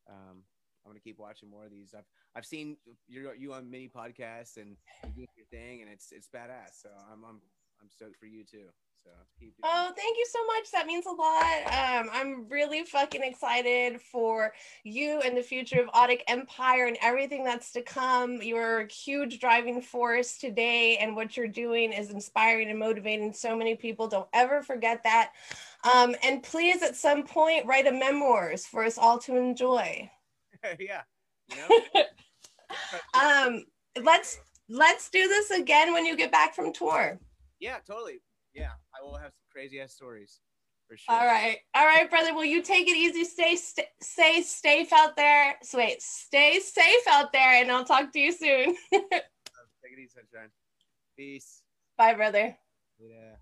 Speaker 2: um, I'm gonna keep watching more of these. I've I've seen you you on many podcasts and you doing your thing, and it's it's badass. So I'm I'm I'm stoked for you too. So keep doing.
Speaker 1: Oh, thank you so much. That means a lot. Um, I'm really fucking excited for you and the future of Audic Empire and everything that's to come. You're a huge driving force today, and what you're doing is inspiring and motivating so many people. Don't ever forget that. Um, and please, at some point, write a memoirs for us all to enjoy.
Speaker 2: yeah.
Speaker 1: Um, let's let's do this again when you get back from tour.
Speaker 2: yeah, totally. Yeah, I will have some crazy ass stories for sure.
Speaker 1: All right. All right, brother. Will you take it easy? Stay, st- stay safe out there. So wait, stay safe out there, and I'll talk to you soon.
Speaker 2: Take it easy, sunshine. Peace.
Speaker 1: Bye, brother.
Speaker 2: Yeah.